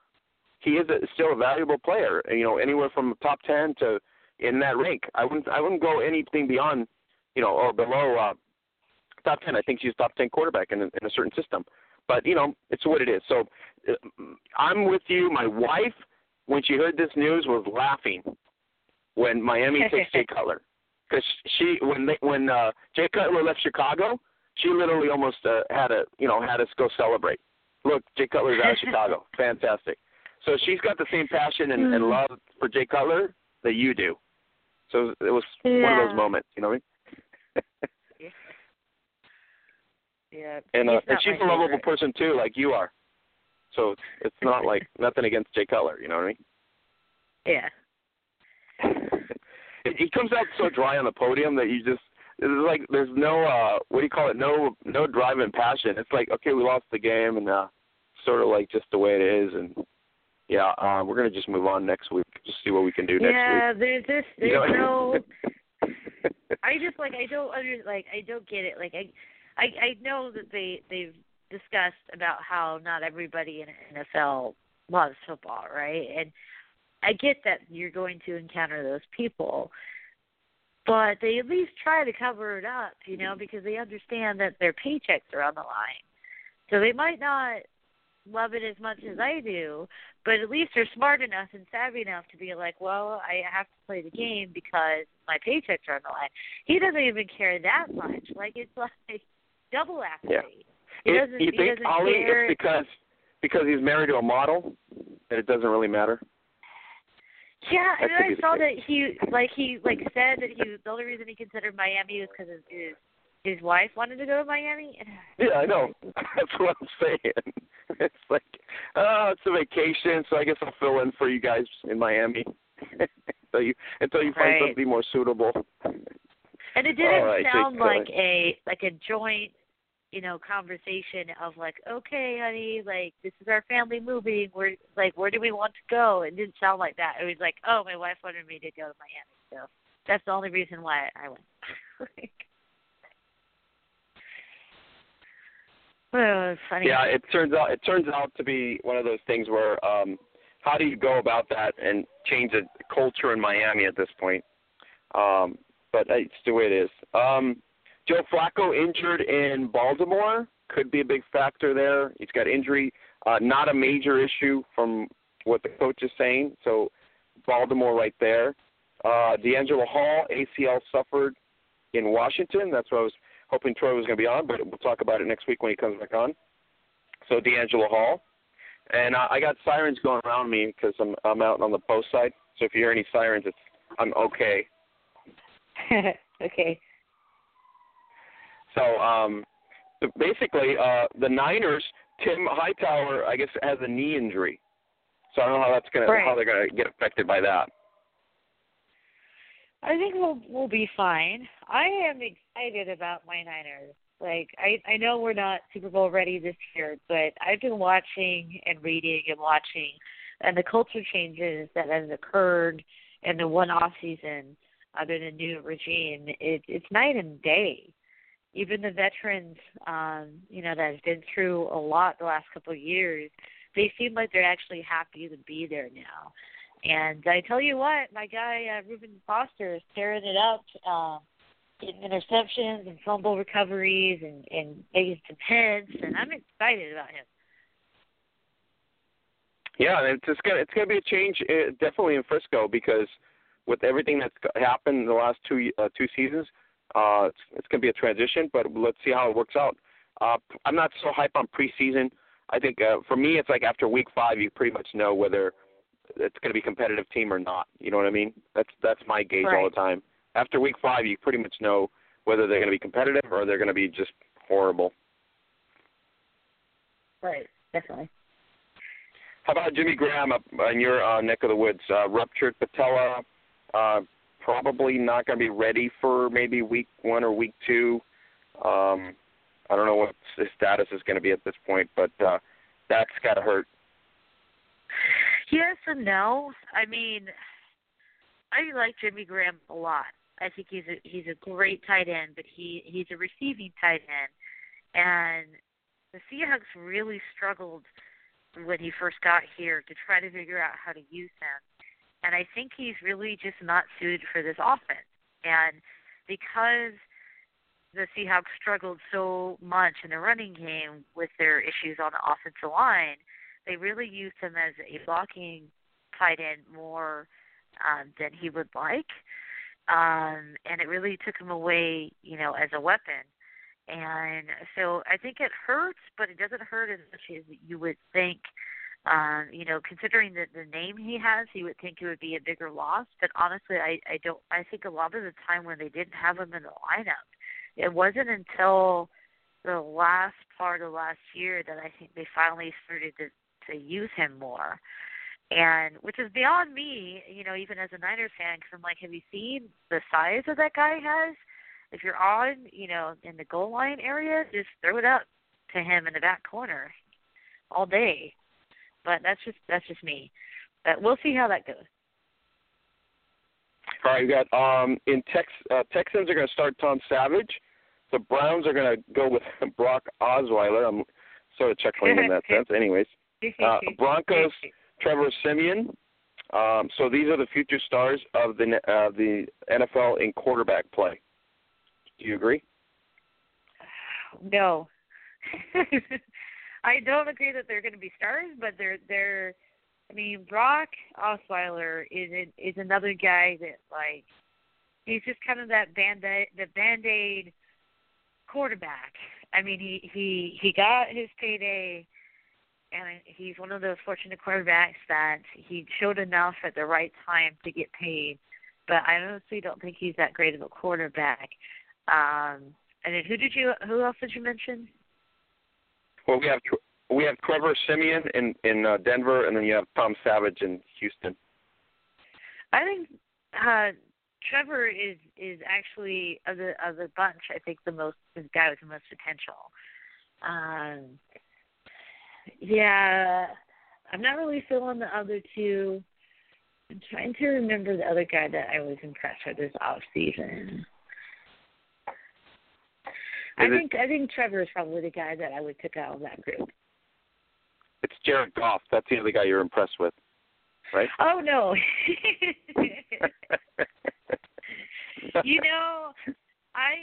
he is a, still a valuable player. You know, anywhere from top ten to in that rank. I wouldn't I wouldn't go anything beyond, you know, or below uh, top ten. I think she's top ten quarterback in a, in a certain system. But you know, it's what it is. So uh, I'm with you. My wife, when she heard this news, was laughing when Miami takes Jay Cutler because she when they, when uh, Jay Cutler left Chicago, she literally almost uh, had a you know had us go celebrate. Look, Jay Cutler's out of Chicago. Fantastic. So she's got the same passion and, and love for Jay Cutler that you do. So it was one of those moments, you know what I mean? Yeah. And uh, and she's a lovable favorite. person too, like you are. So it's, it's not like nothing against Jay Cutler, you know what I mean? Yeah. It- he comes out so dry on the podium that you just it's like there's no uh what do you call it no no drive and passion it's like okay we lost the game and uh sort of like just the way it is and yeah uh we're gonna just move on next week just see what we can do next week. yeah, there's this week there's You no? I just like I don't under like I don't get it. Like I I I know that they they've discussed about how not everybody in NFL loves football, right? And I get that you're going to encounter those people. But they at least try to cover it up, you know, because they understand that their paychecks are on the line. So they might not love it as much as I do, but at least they're smart enough and savvy enough to be like, well, I have to play the game because my paychecks are on the line. He doesn't even care that much. Like it's like double activate. He It- doesn't. you think Ollie care. it's because because he's married to a model that it doesn't really matter Yeah, That and then I saw that he like he like said that he the only reason he considered Miami was because his, his his wife wanted to go to Miami. Yeah I know that's what I'm saying it's like oh it's a vacation so I guess I'll fill in for you guys in Miami until you until you find Right. something more suitable And it didn't right, sound like a like a joint, you know, conversation of like, okay, honey, like this is our family moving. Where like where do we want to go? It didn't sound like that. It was like, oh, my wife wanted me to go to Miami, so that's the only reason why I went. well, it's funny. Yeah, it turns out it turns out to be one of those things where um how do you go about that and change the culture in Miami at this point? Um but it's the way it is. Um Joe Flacco injured in Baltimore could be a big factor there. He's got injury, uh not a major issue from what the coach is saying. So Baltimore right there. Uh DeAngelo Hall ACL suffered in Washington. That's what I was hoping Troy was going to be on, but we'll talk about it next week when he comes back on. So DeAngelo Hall, and uh, I got sirens going around me because I'm I'm out on the post side. So if you hear any sirens, it's I'm okay. okay. So um, basically, uh, the Niners, Tim Hightower, I guess has a knee injury. So I don't know how that's gonna Right. how they're gonna get affected by that. I think we'll we'll be fine. I am excited about my Niners. Like I I know we're not Super Bowl ready this year, but I've been watching and reading and watching, and the culture changes that has occurred in the one off season under the new regime. It, it's night and day. Even the veterans, um, you know, that have been through a lot the last couple of years, they seem like they're actually happy to be there now. And I tell you what, my guy uh, Reuben Foster is tearing it up, uh, getting interceptions and fumble recoveries and and making some hits, and I'm excited about him. Yeah, it's just gonna it's gonna be a change uh, definitely in Frisco because with everything that's happened in the last two uh, two seasons, uh, it's, it's gonna be a transition. But let's see how it works out. Uh, I'm not so hype on preseason. I think uh, for me, it's like after week five, you pretty much know whether it's going to be a competitive team or not. You know what I mean? That's that's my gauge all the time. After week five, you pretty much know whether they're going to be competitive or they're going to be just horrible. Right, definitely. How about Jimmy Graham up in your uh, neck of the woods? Uh, ruptured patella, uh, probably not going to be ready for maybe week one or week two. Um, I don't know what his status is going to be at this point, but uh, that's got to hurt. Yes and no. I mean, I like Jimmy Graham a lot. I think he's a he's a great tight end, but he he's a receiving tight end, and the Seahawks really struggled when he first got here to try to figure out how to use him. And I think he's really just not suited for this offense. And because the Seahawks struggled so much in the running game with their issues on the offensive line, they really used him as a blocking tight end more um, than he would like. Um, and it really took him away, you know, as a weapon. And so I think it hurts, but it doesn't hurt as much as you would think. Um, you know, considering the the name he has, you would think it would be a bigger loss. But honestly, I I don't. I think a lot of the time when they didn't have him in the lineup, it wasn't until the last part of last year that I think they finally started to to use him more. And which is beyond me, you know, even as a Niners fan, because I'm like, have you seen the size that that guy has? If you're on, you know, in the goal line area, just throw it up to him in the back corner all day. But that's just that's just me. But we'll see how that goes. All right, we got um in Tex uh, Texans are going to start Tom Savage. The Browns are going to go with Brock Osweiler. I'm sort of chuckling in that sense. Anyways, uh, Broncos Trevor Siemian. Um, so these are the future stars of the uh, the NFL in quarterback play. Do you agree? No. I don't agree that they're going to be stars, but they're they're. I mean, Brock Osweiler is is another guy that like he's just kind of that band the band aid quarterback. I mean, he he he got his payday, and he's one of those fortunate quarterbacks that he showed enough at the right time to get paid. But I honestly don't think he's that great of a quarterback. Um, and then who did you? Who else did you mention? Well, we have we have Trevor Siemian in in uh, Denver, and then you have Tom Savage in Houston. I think uh, Trevor is is actually of the of the bunch. I think the most the guy with the most potential. Um, yeah, I'm not really feeling the other two. I'm trying to remember the other guy that I was impressed with this off season. I think I think Trevor is probably the guy that I would pick out of that group. It's Jared Goff. That's the other guy you're impressed with, right? Oh no. you know, I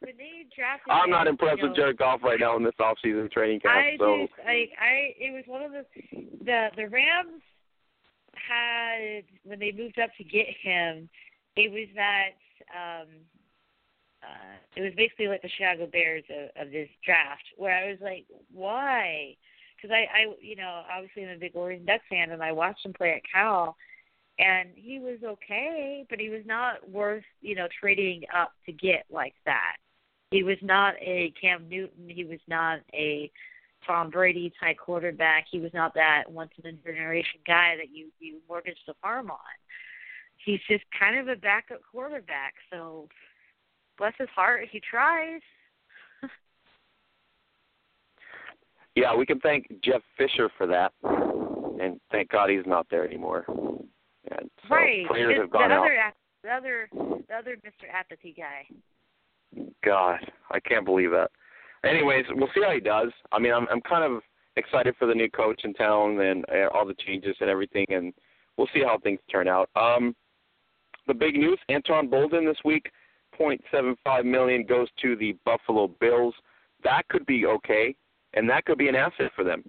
when they drafted. I'm not impressed you know, with Jared Goff right now in this off-season training camp. I so just like I it was one of the the the Rams had when they moved up to get him, it was that um uh it was basically like the Chicago Bears of, of this draft where I was like, why? Because I I you know obviously I'm a big Oregon Duck fan and I watched him play at Cal and he was okay, but he was not worth you know trading up to get like that. He was not a Cam Newton. He was not a Tom Brady type quarterback. He was not that once in a generation guy that you you mortgage the farm on. He's just kind of a backup quarterback. So bless his heart, he tries. yeah, we can thank Jeff Fisher for that, and thank God he's not there anymore. And so right. have gone the out. other the other the other Mr. Apathy guy. God, I can't believe that. Anyways, we'll see how he does. I mean, I'm I'm kind of excited for the new coach in town and uh, all the changes and everything, and we'll see how things turn out. Um, the big news: Anquan Boldin this week, 0.75 million goes to the Buffalo Bills. That could be okay, and that could be an asset for them.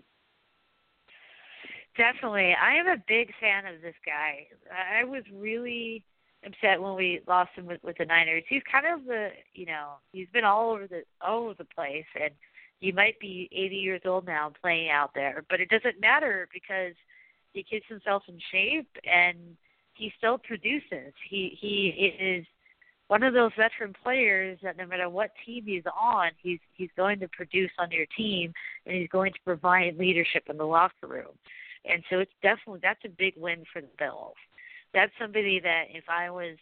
Definitely. I am a big fan of this guy. I was really upset when we lost him with, with the Niners. He's kind of the, you know, he's been all over the all over the place and he might be 80 years old now playing out there, but it doesn't matter because he keeps himself in shape and he still produces. He he is one of those veteran players that no matter what team he's on, he's he's going to produce on your team and he's going to provide leadership in the locker room. And so it's definitely that's a big win for the Bills. That's somebody that if I was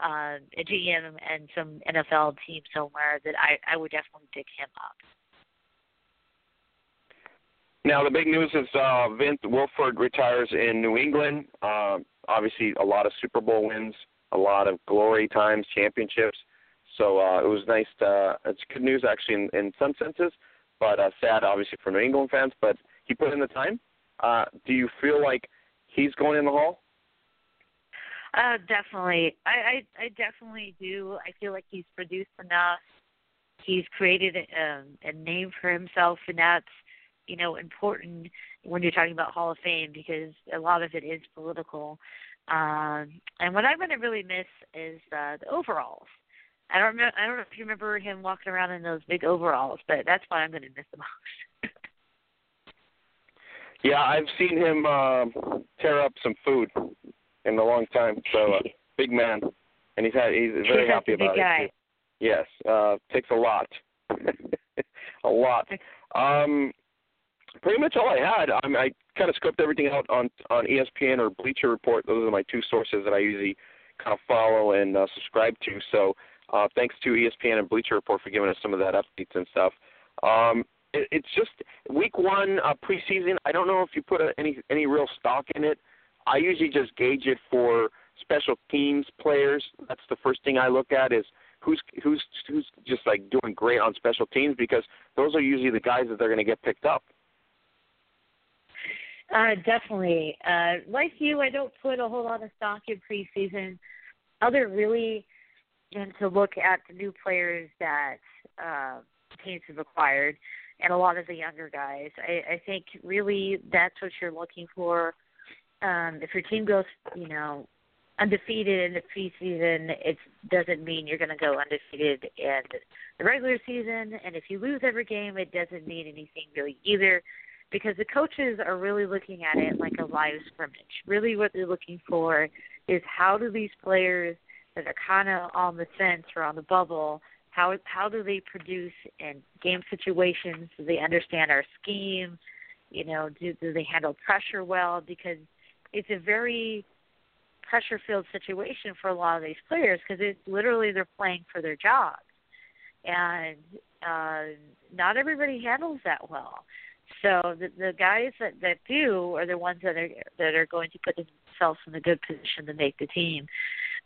uh, a GM and some NFL team somewhere, that I I would definitely pick him up. Now the big news is uh, Vince Wilfork retires in New England. Uh, obviously, a lot of Super Bowl wins, a lot of glory times, championships. So uh, it was nice. To, uh, it's good news actually in, in some senses, but uh, sad obviously for New England fans. But he put in the time. Uh, do you feel like he's going in the hall? Uh, definitely. I, I I definitely do. I feel like he's produced enough. He's created a, um, a name for himself, and that's you know important when you're talking about Hall of Fame because a lot of it is political. Um, and what I'm going to really miss is uh, the overalls. I don't remember. I don't know if you remember him walking around in those big overalls, but that's what I'm going to miss the most. yeah, I've seen him uh, tear up some food in a long time. So uh, big man, and he's had he's very he's happy about guy. it. Yes, uh, takes a lot, a lot. Um, pretty much all I had. I, mean, I kind of scoped everything out on on ESPN or Bleacher Report. Those are my two sources that I usually kind of follow and uh, subscribe to. So uh, thanks to ESPN and Bleacher Report for giving us some of that updates and stuff. Um, it, it's just week one uh, preseason. I don't know if you put a, any any real stock in it. I usually just gauge it for special teams players. That's the first thing I look at is who's who's who's just like doing great on special teams because those are usually the guys that they're going to get picked up. Uh, definitely. Uh, like you, I don't put a whole lot of stock in preseason, other really than to look at the new players that uh, teams have acquired and a lot of the younger guys. I, I think really that's what you're looking for. Um, if your team goes, you know, undefeated in the preseason, it doesn't mean you're going to go undefeated in the regular season. And if you lose every game, it doesn't mean anything really either because the coaches are really looking at it like a live scrimmage. Really, what they're looking for is how do these players that are kind of on the fence or on the bubble, how how do they produce in game situations? Do they understand our scheme? You know, do do they handle pressure well? Because it's a very pressure filled situation for a lot of these players because it's literally they're playing for their jobs and uh not everybody handles that well so the the guys that that do are the ones that are that are going to put themselves in a good position to make the team.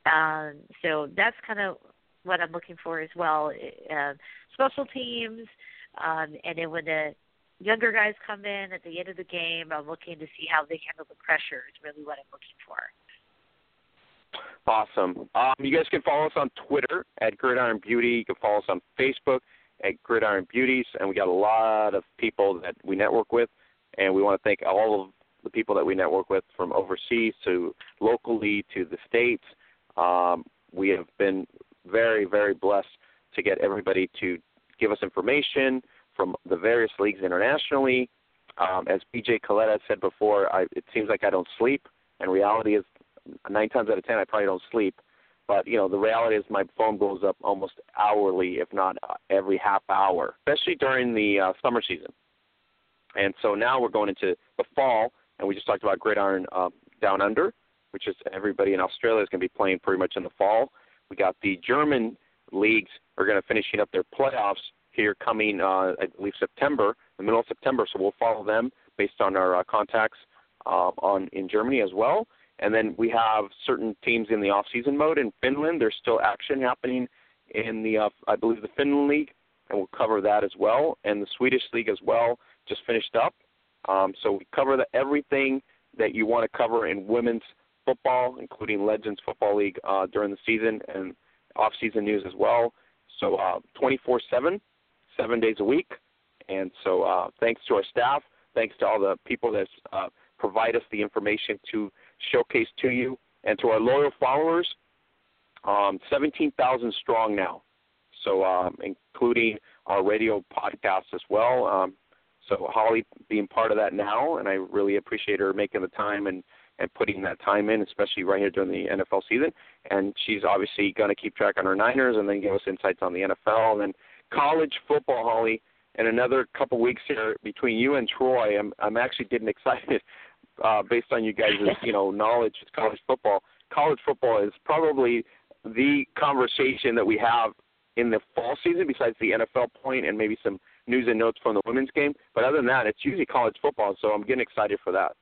Um, so that's kind of what I'm looking for as well. Uh, special teams, um, and then when the younger guys come in at the end of the game, I'm looking to see how they handle the pressure. Is really what I'm looking for. Awesome. Um, you guys can follow us on Twitter at Gridiron Beautie. You can follow us on Facebook at Gridiron Beauties, and we got a lot of people that we network with, and we want to thank all of the people that we network with from overseas to locally to the states. Um, we have been very, very blessed to get everybody to give us information from the various leagues internationally. Um, as BJ Coletta said before, I, it seems like I don't sleep, and reality is nine times out of ten I probably don't sleep. But you know, the reality is my phone blows up almost hourly, if not uh, every half hour, especially during the uh, summer season. And so now we're going into the fall, and we just talked about Gridiron uh, Down Under, which is everybody in Australia is going to be playing pretty much in the fall. We got the German leagues are going to finishing up their playoffs here coming, uh, I believe September, the middle of September. So we'll follow them based on our uh, contacts uh, on in Germany as well. And then we have certain teams in the off-season mode in Finland. There's still action happening in the, uh, I believe, the Finland League, and we'll cover that as well. And the Swedish League as well just finished up. Um, so we cover the, everything that you want to cover in women's football, including Legends Football League uh, during the season and off-season news as well. So uh, 24/7, seven days a week. And so uh, thanks to our staff, thanks to all the people that uh, provide us the information to showcase to you and to our loyal followers. Um, 17,000 strong now, so um, including our radio podcast as well. Um, so Holly being part of that now, and I really appreciate her making the time and and putting that time in, especially right here during the NFL season. And she's obviously going to keep track on her Niners and then give us insights on the NFL and then college football, Holly. In another couple weeks here between you and Troy, I'm I'm actually getting excited uh, based on you guys' you know knowledge of college football. College football is probably the conversation that we have in the fall season, besides the NFL point and maybe some news and notes from the women's game. But other than that, it's usually college football, so I'm getting excited for that.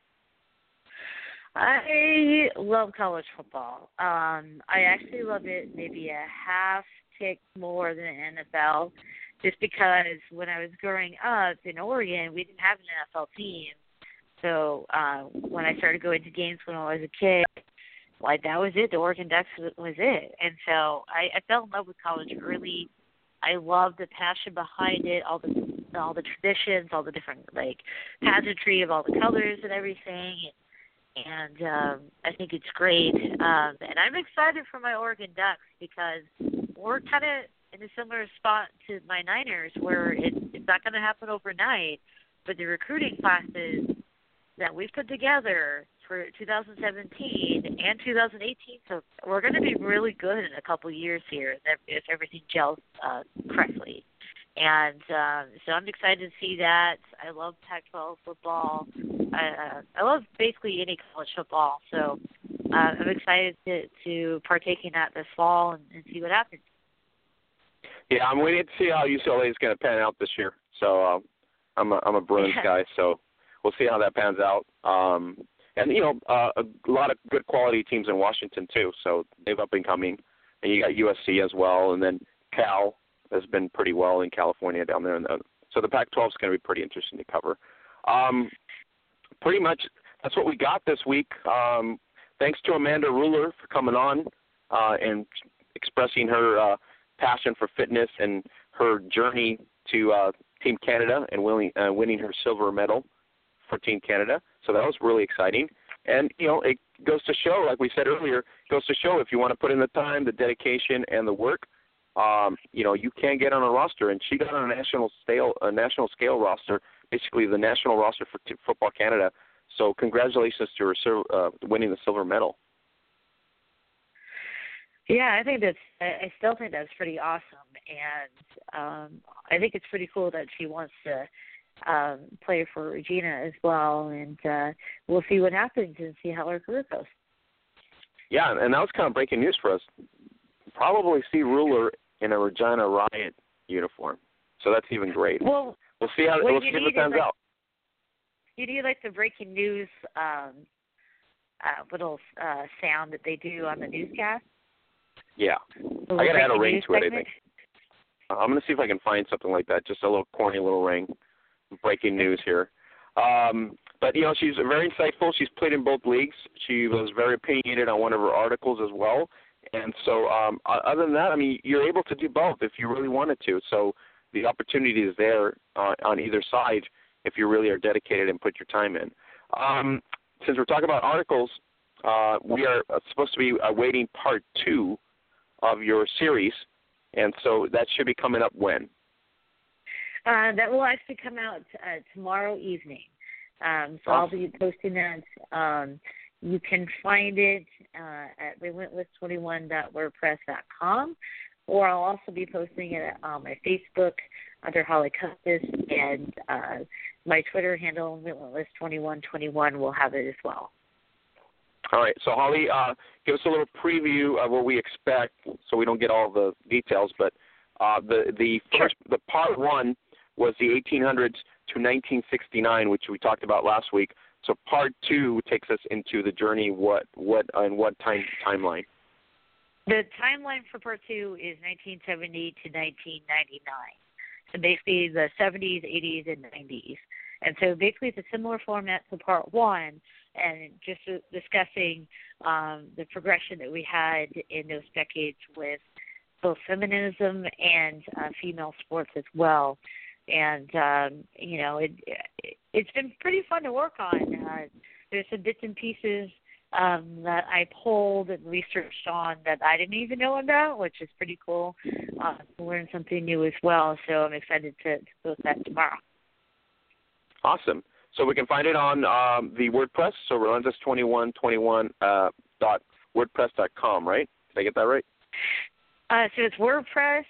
I love college football. Um, I actually love it maybe a half tick more than the NFL, just because when I was growing up in Oregon, we didn't have an NFL team. So uh, when I started going to games when I was a kid, like that was it. The Oregon Ducks was it, and so I, I fell in love with college early. I love the passion behind it, all the all the traditions, all the different like pageantry of all the colors and everything. And um, I think it's great. Um, and I'm excited for my Oregon Ducks because we're kind of in a similar spot to my Niners, where it, it's not going to happen overnight. But the recruiting classes that we've put together for 2017 and 2018. So we're going to be really good in a couple years here if everything gels uh, correctly. And um, so I'm excited to see that. I love Pac-12 football. I, uh, I love basically any college football. So uh, I'm excited to, to partake in that this fall and, and see what happens. Yeah, I'm waiting to see how UCLA is going to pan out this year. So uh, I'm a I'm a Bruins yeah. guy, so we'll see how that pans out. Um, and you know, uh, a lot of good quality teams in Washington too. So they've up and coming, and you got USC as well, and then Cal has been pretty well in California down there. In the, so the Pac-12 is going to be pretty interesting to cover. Um, pretty much that's what we got this week. Um, thanks to Amanda Ruller for coming on uh, and expressing her uh, passion for fitness and her journey to uh, Team Canada and winning, uh, winning her silver medal for Team Canada. So that was really exciting. And you know, it goes to show, like we said earlier, goes to show if you want to put in the time, the dedication, and the work, um, you know, you can get on a roster. And she got on a national scale, a national scale roster, basically the national roster for t- Football Canada. So congratulations to her uh, winning the silver medal. Yeah, I think that's. I still think that's pretty awesome, and um, I think it's pretty cool that she wants to um, play for Regina as well, and uh, we'll see what happens and see how her career goes. Yeah, and that was kind of breaking news for us. Probably see Ruller in a Regina Riot uniform, so that's even great. Well, we'll see how we'll see if it pans like, out. You do you like the breaking news um, uh, little uh, sound that they do on the newscast. Yeah, I gotta add a ring to it. I think. I'm gonna see if I can find something like that, just a little corny little ring breaking news here. Um, but you know, she's very insightful. She's played in both leagues. She was very opinionated on one of her articles as well. And so, um, other than that, I mean, you're able to do both if you really wanted to. So the opportunity is there uh, on either side if you really are dedicated and put your time in. Um, since we're talking about articles, uh, we are supposed to be awaiting part two of your series, and so that should be coming up when. Uh, that will actually come out uh, tomorrow evening. Um, so awesome. I'll be posting that. Um, you can find it uh, at relentless21.wordpress.com, or I'll also be posting it on my Facebook under Holly Custis, and uh, my Twitter handle, relentless2121, will have it as well. All right. So Holly, uh, give us a little preview of what we expect, so we don't get all the details. But uh, the the first, the part one was the 1800s to 1969, which we talked about last week. So part two takes us into the journey. What what and what time timeline? The timeline for part two is 1970 to 1999. So basically the 70s, 80s, and 90s. And so basically it's a similar format to part one, and just discussing um, the progression that we had in those decades with both feminism and uh, female sports as well and um, you know it, it it's been pretty fun to work on. Uh, there's some bits and pieces um, that I pulled and researched on that I didn't even know about, which is pretty cool. Uh, to learn something new as well. So I'm excited to, to post that tomorrow. Awesome. So we can find it on um, the WordPress. So relentless2121 uh, dot wordpress dot com, right? Did I get that right? Uh, so it's WordPress.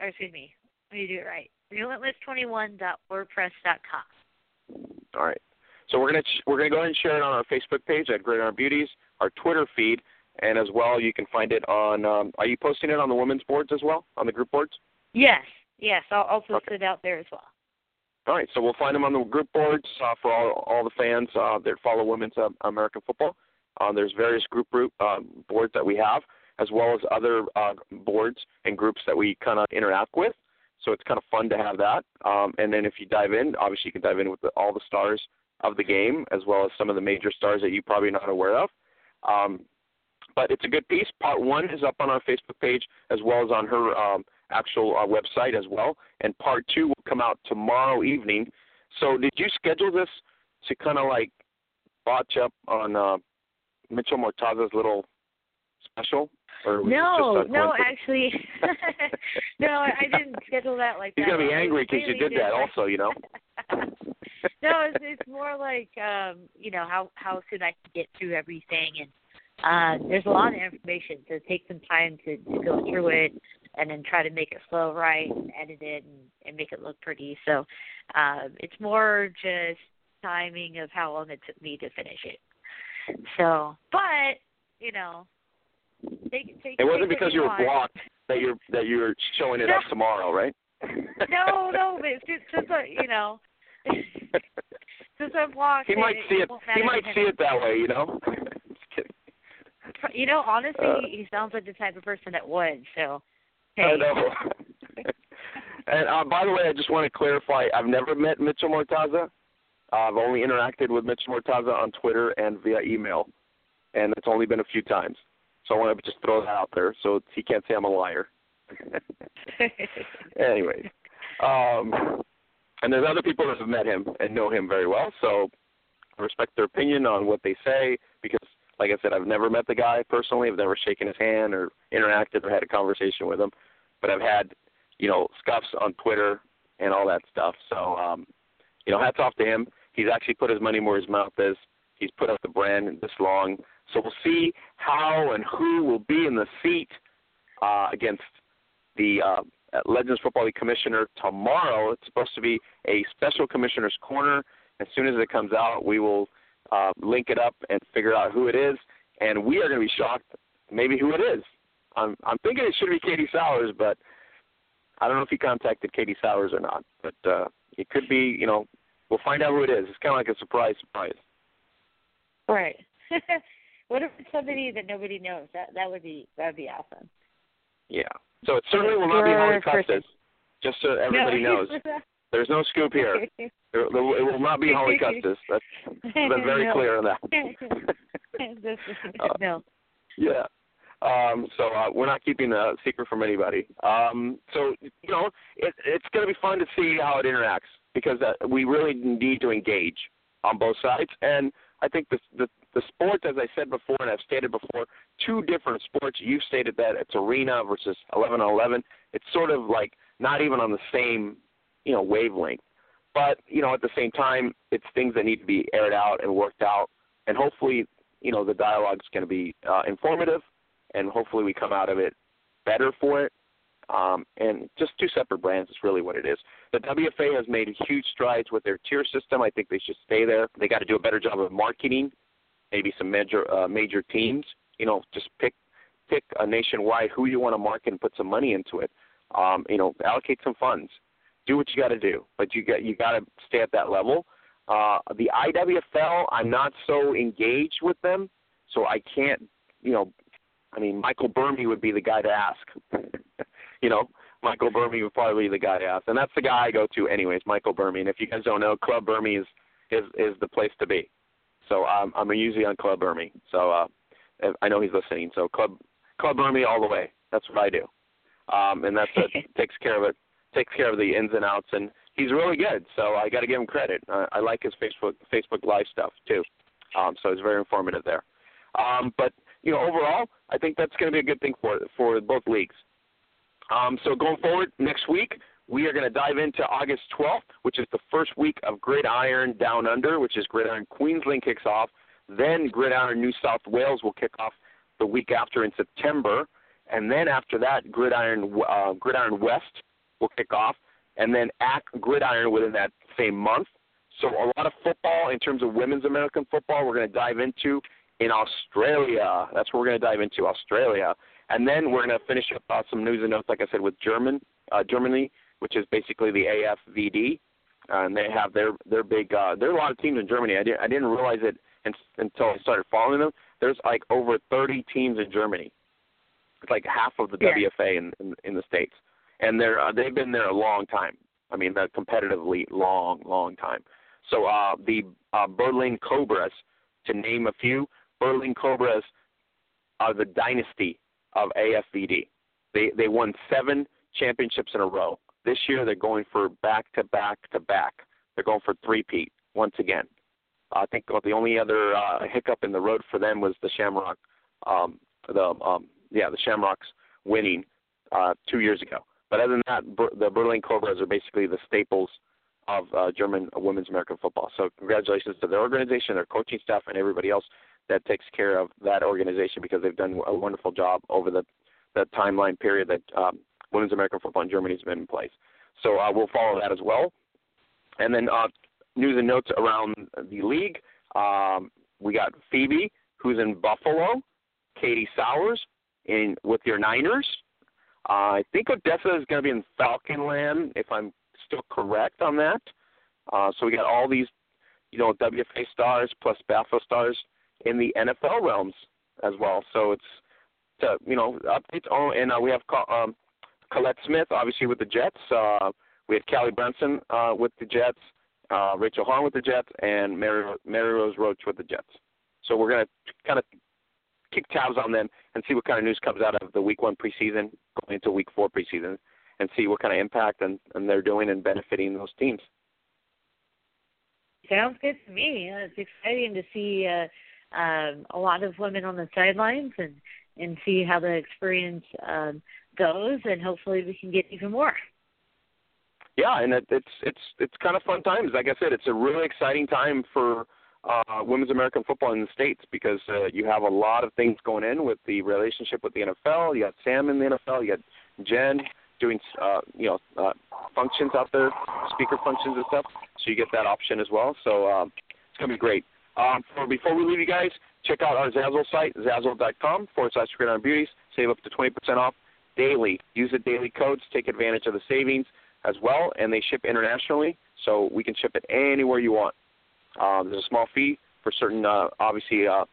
Or excuse me. Me do it right relentless21.wordpress.com. All right. So we're gonna ch- we're gonna go ahead and share it on our Facebook page at Gridiron Beauties, our Twitter feed, and as well you can find it on. Um, are you posting it on the women's boards as well on the group boards? Yes, yes. I'll also okay. put it out there as well. All right, so we'll find them on the group boards uh, for all all the fans uh, that follow women's uh, American football. Uh, there's various group group uh, boards that we have, as well as other uh, boards and groups that we kind of interact with. So it's kind of fun to have that. Um, and then if you dive in, obviously you can dive in with the, all the stars of the game, as well as some of the major stars that you probably not aware of. Um, but it's a good piece. Part one is up on our Facebook page, as well as on her um, actual uh, website as well. And part two will come out tomorrow evening. So did you schedule this to kind of like botch up on uh, Mitchell Mortaza's little special? No, no, actually, no, I didn't schedule that like He's that. gonna be angry because you really did that also, you know. no, it's, it's more like um, you know how how soon I can get through everything, and uh, there's a lot of information, so take some time to, to go through it, and then try to make it flow right, and edit it, and, and make it look pretty. So um, it's more just timing of how long it took me to finish it. So, but you know, take take. It wasn't because you were blocked that you're that you're showing it No. up tomorrow, right? No, no, but it's just, just a, you know, since I'm blocked. he might see it. He might see it that way, you know. Just kidding. You know, honestly, Uh, he sounds like the type of person that would. So, I know. and uh, by the way, I just want to clarify: I've never met Mitchell Mortaza. I've only interacted with Mitchell Mortaza on Twitter and via email, and it's only been a few times. So I want to just throw that out there so he can't say I'm a liar. Anyways, um, and there's other people that have met him and know him very well, so I respect their opinion on what they say because, like I said, I've never met the guy personally. I've never shaken his hand or interacted or had a conversation with him, but I've had, you know, scuffs on Twitter and all that stuff. So, um, you know, hats off to him. He's actually put his money where his mouth is. He's put up the brand this long. So we'll see how and who will be in the seat uh, against the uh, Legends Football League commissioner tomorrow. It's supposed to be a special commissioner's corner. As soon as it comes out, we will uh, link it up and figure out who it is. And we are going to be shocked, maybe who it is. I'm I'm thinking it should be Katie Sowers, but I don't know if he contacted Katie Sowers or not. But uh, it could be, you know, we'll find out who it is. It's kind of like a surprise surprise. right. what if it's somebody that nobody knows? That that would be that would be awesome. Yeah. So it certainly will not be Holly. Custis. Just so everybody knows, there's no scoop here. There, there, will- it will not be Holly Custis. That's been very No. clear on that. Uh, no. Yeah. Um, so uh, we're not keeping a secret from anybody. Um, so you know, it, it's going to be fun to see how it interacts because uh, we really need to engage on both sides. And I think the, the the sport, as I said before, and I've stated before, two different sports. You've stated that it's arena versus 11 on 11. It's sort of like not even on the same, you know, wavelength. But you know, at the same time, it's things that need to be aired out and worked out, and hopefully, you know, the dialogue's going to be uh, informative, and hopefully, we come out of it better for it. Um, and just two separate brands is really what it is. The WFA has made huge strides with their tier system. I think they should stay there. They got to do a better job of marketing, maybe some major uh, major teams. You know, just pick pick a nationwide who you want to market and put some money into it. Um, you know, allocate some funds. Do what you got to do, but you got you got to stay at that level. Uh, the IWFL, I'm not so engaged with them, so I can't. You know, I mean, Michael Burmy would be the guy to ask. you know, Michael Burmy would probably be the guy to ask, and that's the guy I go to anyways, Michael Burmy. And if you guys don't know, Club Burmy is is is the place to be. So um, I'm usually on Club Burmy. So uh, I know he's listening. So Club Club Burmy all the way. That's what I do, um, and that's that takes care of it. Takes care of the ins and outs, and he's really good. So I got to give him credit. Uh, I like his Facebook Facebook Live stuff too. Um, so it's very informative there. Um, but you know, overall, I think that's going to be a good thing for for both leagues. Um, so going forward next week, we are going to dive into August 12th, which is the first week of Gridiron Down Under, which is Gridiron Queensland kicks off. Then Gridiron New South Wales will kick off the week after in September, and then after that, Gridiron uh, Gridiron West will kick off, and then at Gridiron within that same month. So a lot of football in terms of women's American football we're going to dive into in Australia. That's where we're going to dive into Australia, and then we're going to finish up uh, some news and notes, like I said, with German uh, Germany, which is basically the AFVD. uh, and they have their their big. Uh, there are a lot of teams in Germany. I didn't I didn't realize it until I started following them. There's like over 30 teams in Germany. It's like half of the yeah. WFA in, in in the states, and they're uh, they've been there a long time. I mean, competitively long, long time. So uh, the uh, Berlin Cobras, to name a few, Berlin Cobras are the dynasty of AFVD. They they won seven championships in a row. This year they're going for back to back to back. They're going for three-peat once again. I think the only other uh, hiccup in the road for them was the Shamrock, um, the um, yeah the Shamrocks winning uh, two years ago. But other than that, the Berlin Cobras are basically the staples of uh, German women's American football. So congratulations to their organization, their coaching staff, and everybody else that takes care of that organization because they've done a wonderful job over the the timeline period that um, women's American football in Germany has been in place. So uh, we'll follow that as well. And then uh, news and notes around the league. Um, we got Phoebe, who's in Buffalo. Katie Sowers in with your Niners. Uh, I think Odessa is going to be in Falcon Land, if I'm still correct on that. Uh, so we got all these, you know, WFA stars plus BAFA stars in the NFL realms as well. So it's, to, you know, updates. Oh, and uh, we have um, Colette Smith, obviously with the Jets. Uh, we had Callie Brownson uh, with the Jets, uh, Rachel Hahn with the Jets, and Mary, Mary Rose Roach with the Jets. So we're going to kind of kick tabs on them and see what kind of news comes out of the Week One preseason going into Week Four preseason, and see what kind of impact and, and they're doing and benefiting those teams. Sounds good to me. It's exciting to see uh, um, a lot of women on the sidelines and and see how the experience um, goes, and hopefully we can get even more. Yeah, and it, it's it's it's kind of fun times. Like I said, it's a really exciting time for uh, women's American football in the states because uh, you have a lot of things going in with the relationship with the NFL. You got Sam in the NFL. You got Jen doing uh, you know uh, functions out there, speaker functions and stuff. So you get that option as well. So um, it's gonna be great. Um, for, before we leave you guys, check out our Zazzle site, zazzle.com forward slash Gridiron Beauties. Save up to 20% off daily. Use the daily codes. Take advantage of the savings as well, and they ship internationally, so we can ship it anywhere you want. Um, there's a small fee for certain, uh, obviously, uh,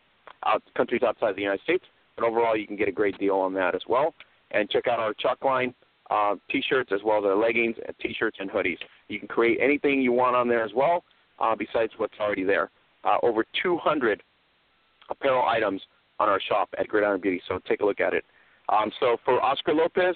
out, countries outside the United States, but overall you can get a great deal on that as well. And check out our Chuck line uh, T-shirts as well as our leggings, and T-shirts, and hoodies. You can create anything you want on there as well, uh, besides what's already there. Uh, over 200 apparel items on our shop at Gridiron Beauty, so take a look at it. Um, so for Oscar Lopez,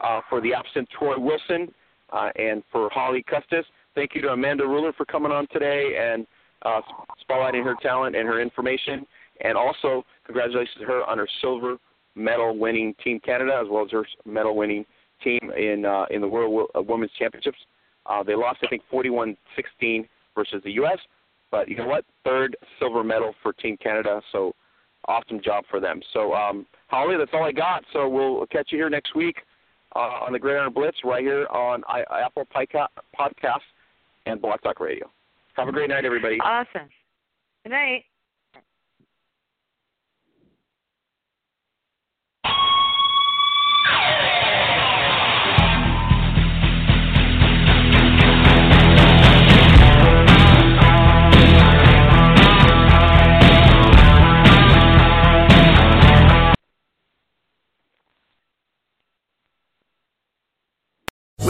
uh, for the absent Troy Wilson, uh, and for Holly Custis, thank you to Amanda Ruller for coming on today and uh, spotlighting her talent and her information. And also, congratulations to her on her silver medal winning Team Canada as well as her medal winning team in uh, in the World Women's Championships. Uh, they lost, I think, 41-16 versus the U.S. But you know what? Third silver medal for Team Canada. So awesome job for them. So um, Holly, that's all I got. So we'll catch you here next week uh, on the Gridiron Blitz right here on I, Apple Podcast and Blog Talk Radio. Have a great night, everybody. Awesome. Good night.